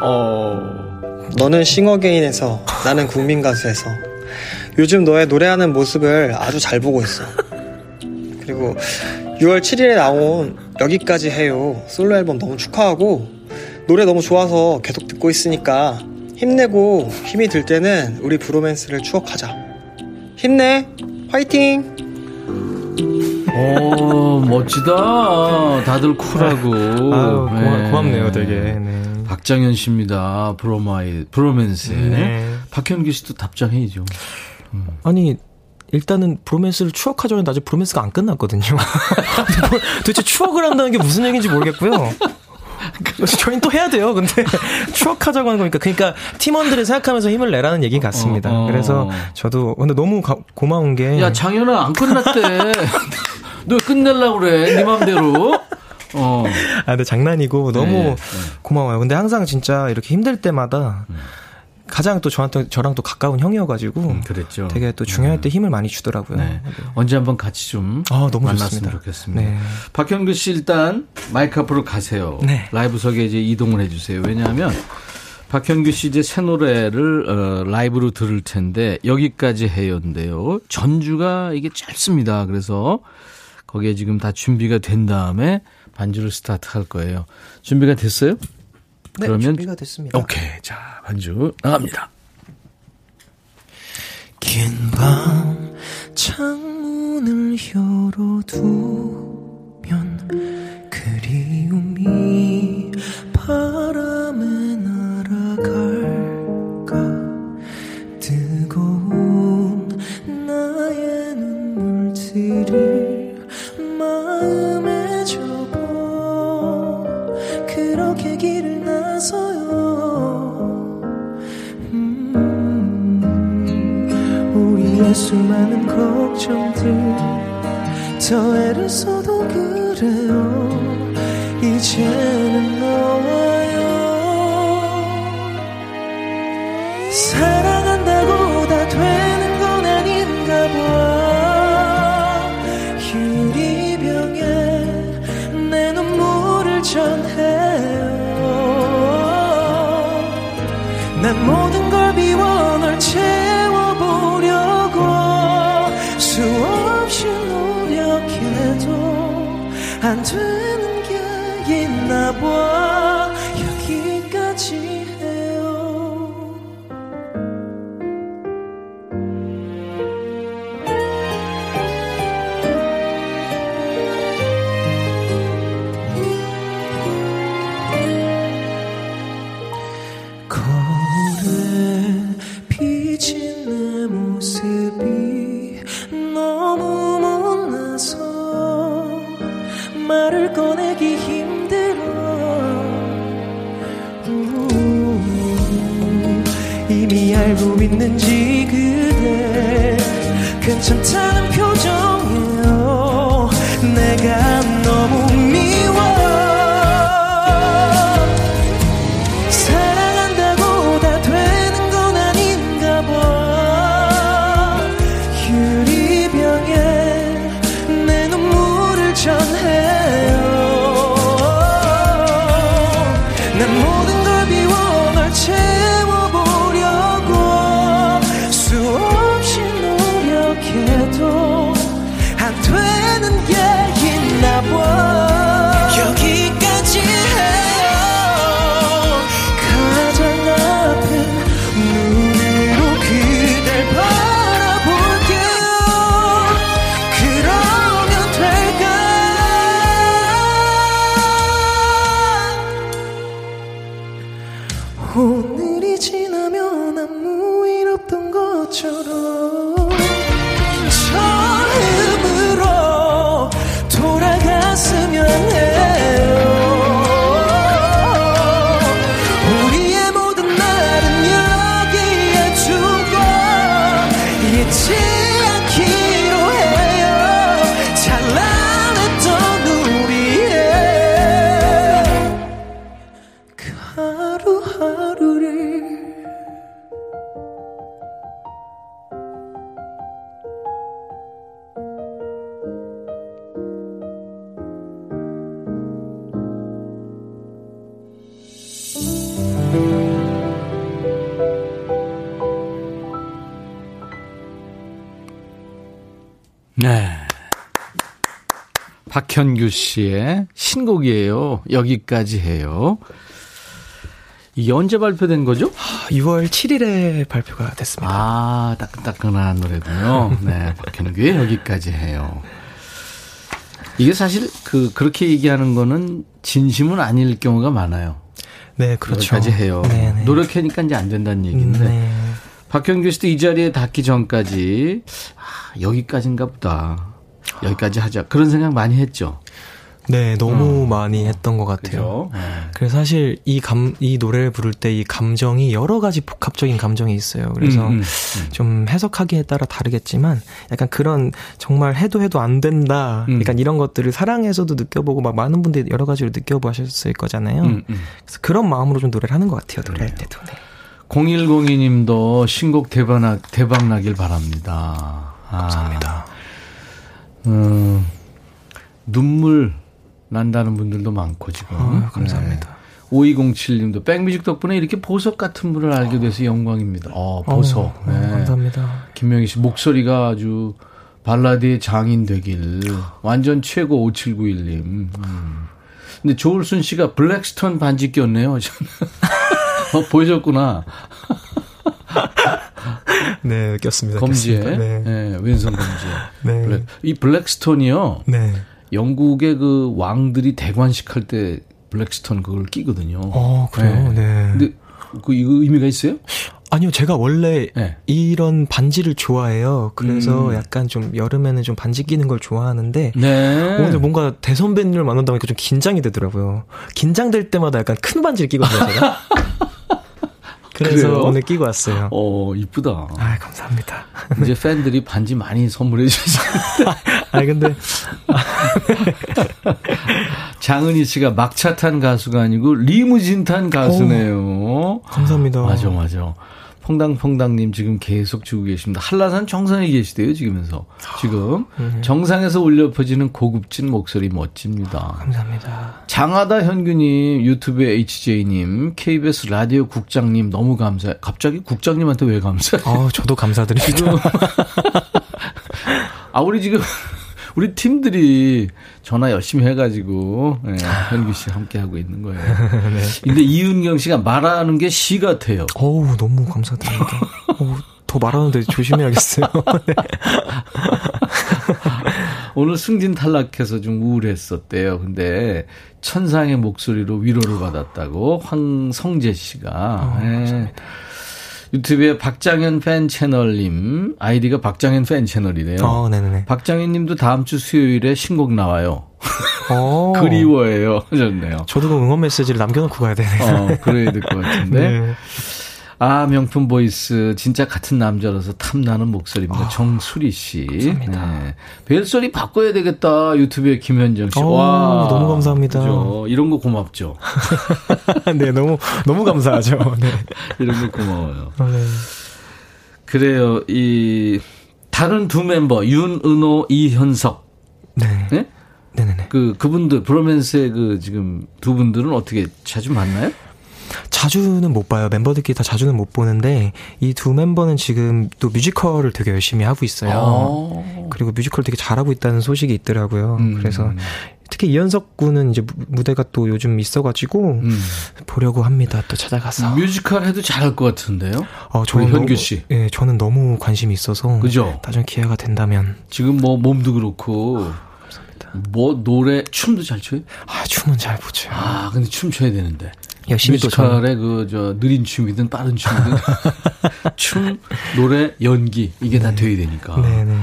어... 너는 싱어게인에서 나는 국민가수에서. 요즘 너의 노래하는 모습을 아주 잘 보고 있어. 그리고 6월 7일에 나온 여기까지 해요. 솔로 앨범 너무 축하하고 노래 너무 좋아서 계속 듣고 있으니까 힘내고 힘이 들 때는 우리 브로맨스를 추억하자. 힘내. 화이팅 오, 멋지다. 다들 쿨하고. 아유, 고마, 네. 고맙네요, 되게. 네. 박장현 씨입니다. 브로마이, 브로맨스. 네. 박현규 씨도 답장해야죠. 음. 아니, 일단은 브로맨스를 추억하자고 했는데 아직 브로맨스가 안 끝났거든요. 도대체 추억을 한다는 게 무슨 얘기인지 모르겠고요. 저희는 또 해야 돼요. 근데 추억하자고 하는 거니까 그러니까 팀원들을 생각하면서 힘을 내라는 얘기 같습니다. 어, 어. 그래서 저도 근데 너무 가, 고마운 게 야 장현아 안 끝났대. 너 끝낼라 그래 네 맘대로. 어. 아 근데 장난이고 너무 네, 네. 고마워요. 근데 항상 진짜 이렇게 힘들 때마다. 음. 가장 또 저한테 저랑 또 가까운 형이어가지고 음, 그랬죠. 되게 또 중요할 때 음. 힘을 많이 주더라고요. 네. 네. 언제 한번 같이 좀 아, 너무 만났으면 좋습니다. 좋겠습니다. 네. 박현규 씨 일단 마이크 앞으로 가세요. 네. 라이브석에 이제 이동을 해주세요. 왜냐하면 박현규 씨 이제 새 노래를 어, 라이브로 들을 텐데 여기까지 해요인데요. 전주가 이게 짧습니다. 그래서 거기에 지금 다 준비가 된 다음에 반주를 스타트 할 거예요. 준비가 됐어요? 네, 그러면 준비가 됐습니다. 오케이. 자, 반주 나갑니다. 긴 밤 창문을 열어두면 그리움이 바람에 나서요. 음, 우리의 수많은 걱정들. 더 애를 써도 그래요. 이제 하는 게 있나 봐. 박현규 씨의 신곡이에요. 여기까지 해요. 이게 언제 발표된 거죠? 6월 7일에 발표가 됐습니다. 아, 따끈따끈한 노래군요. 네, 박현규의 여기까지 해요. 이게 사실 그 그렇게 얘기하는 거는 진심은 아닐 경우가 많아요. 네, 그렇죠. 여기까지 해요. 네네. 네. 노력하니까 이제 안 된다는 얘기인데 네. 박현규 씨도 이 자리에 닿기 전까지 아, 여기까지인가 보다. 여기까지 하자. 그런 생각 많이 했죠. 네, 너무 어. 많이 했던 것 같아요. 네. 그래서 사실 이 감, 이 노래를 부를 때 이 감정이 여러 가지 복합적인 감정이 있어요. 그래서 음, 음, 음. 좀 해석하기에 따라 다르겠지만 약간 그런 정말 해도 해도 안 된다. 음. 약간 이런 것들을 사랑에서도 느껴보고 막 많은 분들이 여러 가지로 느껴보셨을 거잖아요. 음, 음. 그래서 그런 마음으로 좀 노래를 하는 것 같아요. 노래할 때도. 네. 0102님도 신곡 대박, 대박 나길 바랍니다. 감사합니다. 아, 음, 눈물 난다는 분들도 많고 지금. 아, 감사합니다. 네. 5207님도 백뮤직 덕분에 이렇게 보석 같은 분을 알게 돼서 영광입니다. 어, 보석. 어, 네. 감사합니다. 김명희 씨 목소리가 아주 발라드의 장인 되길. 완전 최고 5791님. 음. 근데 조울순 씨가 블랙스톤 반지 꼈네요. 어, 보여줬구나. 네, 꼈습니다. 검지에. 네. 네. 왼손 검지에. 네. 블랙. 이 블랙스톤이요. 네. 영국의 그 왕들이 대관식 할 때 블랙스톤 그걸 끼거든요. 어, 그래요? 네. 네. 근데 그 이거 의미가 있어요? 아니요, 제가 원래 네. 이런 반지를 좋아해요. 그래서 음. 약간 좀 여름에는 좀 반지 끼는 걸 좋아하는데 네. 오늘 뭔가 대선배님을 만난다 보니까 좀 긴장이 되더라고요. 긴장될 때마다 약간 큰 반지를 끼거든요, 제가. 그래서 그래요? 오늘 끼고 왔어요. 어, 이쁘다. 아, 감사합니다. 이제 팬들이 반지 많이 선물해 주시는데. 아, 근데. 장은희 씨가 막차 탄 가수가 아니고 리무진 탄 가수네요. 오, 감사합니다. 맞아, 맞아. 퐁당퐁당님 지금 계속 주고 계십니다. 한라산 정상에 계시대요, 지금에서. 지금. 음. 정상에서 울려 퍼지는 고급진 목소리 멋집니다. 감사합니다. 장하다 현규님, 유튜브의 HJ님, KBS 라디오 국장님 너무 감사해. 갑자기 국장님한테 왜 감사해? 어, 저도 감사드립니다. 지금. 아, 우리 지금 우리 팀들이 전화 열심히 해가지고 네, 현규 씨 함께 하고 있는 거예요. 네. 근데 이은경 씨가 말하는 게 시 같아요. 어우 너무 감사드립니다. 어우, 더 말하는데 조심해야겠어요. 네. 오늘 승진 탈락해서 좀 우울했었대요. 근데 천상의 목소리로 위로를 받았다고 황성재 씨가. 어, 네. 감사합니다. 유튜브에 박장현 팬 채널님 아이디가 박장현 팬 채널이래요. 어, 네네. 박장현 님도 다음 주 수요일에 신곡 나와요. 어. 그리워해요. 하셨네요. 저도 그 응원 메시지를 남겨놓고 가야 되네요. 어, 그래야 될 것 같은데. 네. 아, 명품 voice. 진짜 같은 남자라서 탐나는 목소리입니다. 아, 정수리 씨. 감사합니다. 네. 벨소리 바꿔야 되겠다. 유튜브에 김현정 씨. 오, 와. 너무 감사합니다. 그죠? 이런 거 고맙죠. 네, 너무, 너무 감사하죠. 네. 이런 거 고마워요. 네. 그래요. 이, 다른 두 멤버, 윤은호, 이현석. 네. 네? 네네네. 그, 그분들, 브로맨스의 그, 지금 두 분들은 어떻게 자주 만나요? 자주는 못 봐요. 멤버들끼리 다 자주는 못 보는데 이 두 멤버는 지금 또 뮤지컬을 되게 열심히 하고 있어요. 아. 그리고 뮤지컬 되게 잘하고 있다는 소식이 있더라고요. 음. 그래서 특히 이현석 군은 이제 무대가 또 요즘 있어가지고 음. 보려고 합니다. 또 찾아가서 뮤지컬 해도 잘할 것 같은데요. 어, 저는 현규 씨. 예, 저는 너무 관심이 있어서 그죠. 나중에 기회가 된다면 지금 뭐 몸도 그렇고 뭐 노래 춤도 잘 춰요? 아 춤은 잘 못 춰요. 아 근데 춤 춰야 되는데. 열심히 뮤지컬의 그저 느린 춤이든 빠른 춤이든 춤, 노래, 연기 이게 네. 다 돼야 되니까. 네네. 네.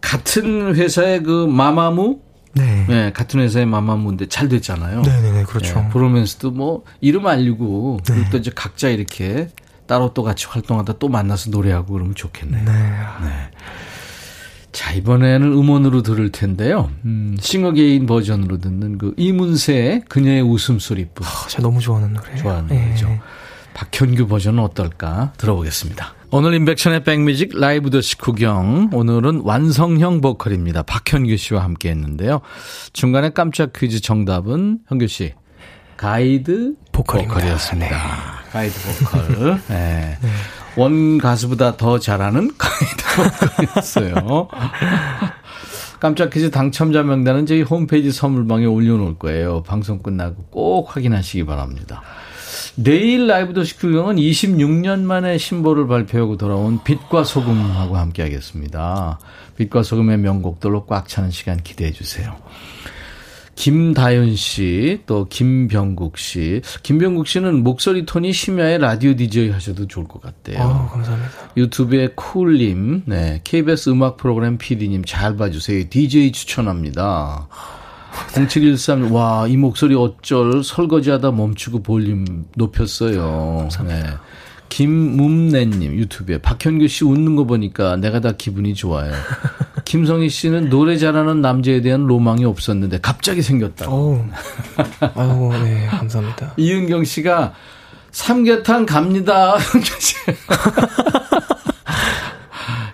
같은 회사의 그 마마무 네. 네. 같은 회사의 마마무인데 잘 됐잖아요. 네네네, 네, 그렇죠. 네, 브로맨스도 뭐 이름 알리고 네. 그리고 또 이제 각자 이렇게 따로 또 같이 활동하다 또 만나서 노래하고 그러면 좋겠네요. 네. 네. 자, 이번에는 음원으로 들을 텐데요. 음, 싱어게인 버전으로 듣는 그 이문세의 그녀의 웃음소리뿐. 아, 제가 너무 좋아하는 노래예요. 좋아하는 네. 노래죠. 박현규 버전은 어떨까 들어보겠습니다. 오늘 인백션의 백뮤직 라이브 더시 구경. 오늘은 완성형 보컬입니다. 박현규 씨와 함께 했는데요. 중간에 깜짝 퀴즈 정답은 현규 씨. 가이드 보컬입니다. 보컬이었습니다. 네. 가이드 보컬. 네. 네. 원 가수보다 더 잘하는 가이드 보컬이었어요. 깜짝 퀴즈 당첨자 명단은 저희 홈페이지 선물방에 올려놓을 거예요. 방송 끝나고 꼭 확인하시기 바랍니다. 내일 라이브 도시 구경은 26년 만에 신보를 발표하고 돌아온 빛과 소금하고 함께 하겠습니다. 빛과 소금의 명곡들로 꽉 차는 시간 기대해 주세요. 김다윤 씨, 또 김병국 씨. 김병국 씨는 목소리 톤이 심야에 라디오 디제이 하셔도 좋을 것 같대요. 어, 감사합니다. 유튜브에 쿨님, 네. KBS 음악 프로그램 PD님 잘 봐주세요. DJ 추천합니다. 0713, 와, 이 목소리 어쩔 설거지하다 멈추고 볼륨 높였어요. 감사합니다. 네. 김문래님 유튜브에 박현규 씨 웃는 거 보니까 내가 다 기분이 좋아요. 김성희 씨는 노래 잘하는 남자에 대한 로망이 없었는데 갑자기 생겼다. 고 아유, 네, 감사합니다. 이은경 씨가 삼계탕 갑니다.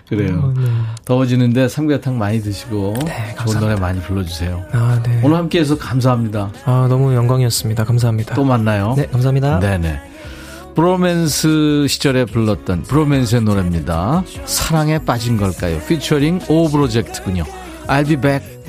그래요. 어, 네. 더워지는데 삼계탕 많이 드시고 네, 좋은 노래 많이 불러주세요. 아, 네. 오늘 함께해서 감사합니다. 아 너무 영광이었습니다. 감사합니다. 또 만나요. 네, 감사합니다. 네네. 브로맨스 시절에 불렀던 브로맨스의 노래입니다. 사랑에 빠진 걸까요? 피처링 오 프로젝트군요. I'll be back.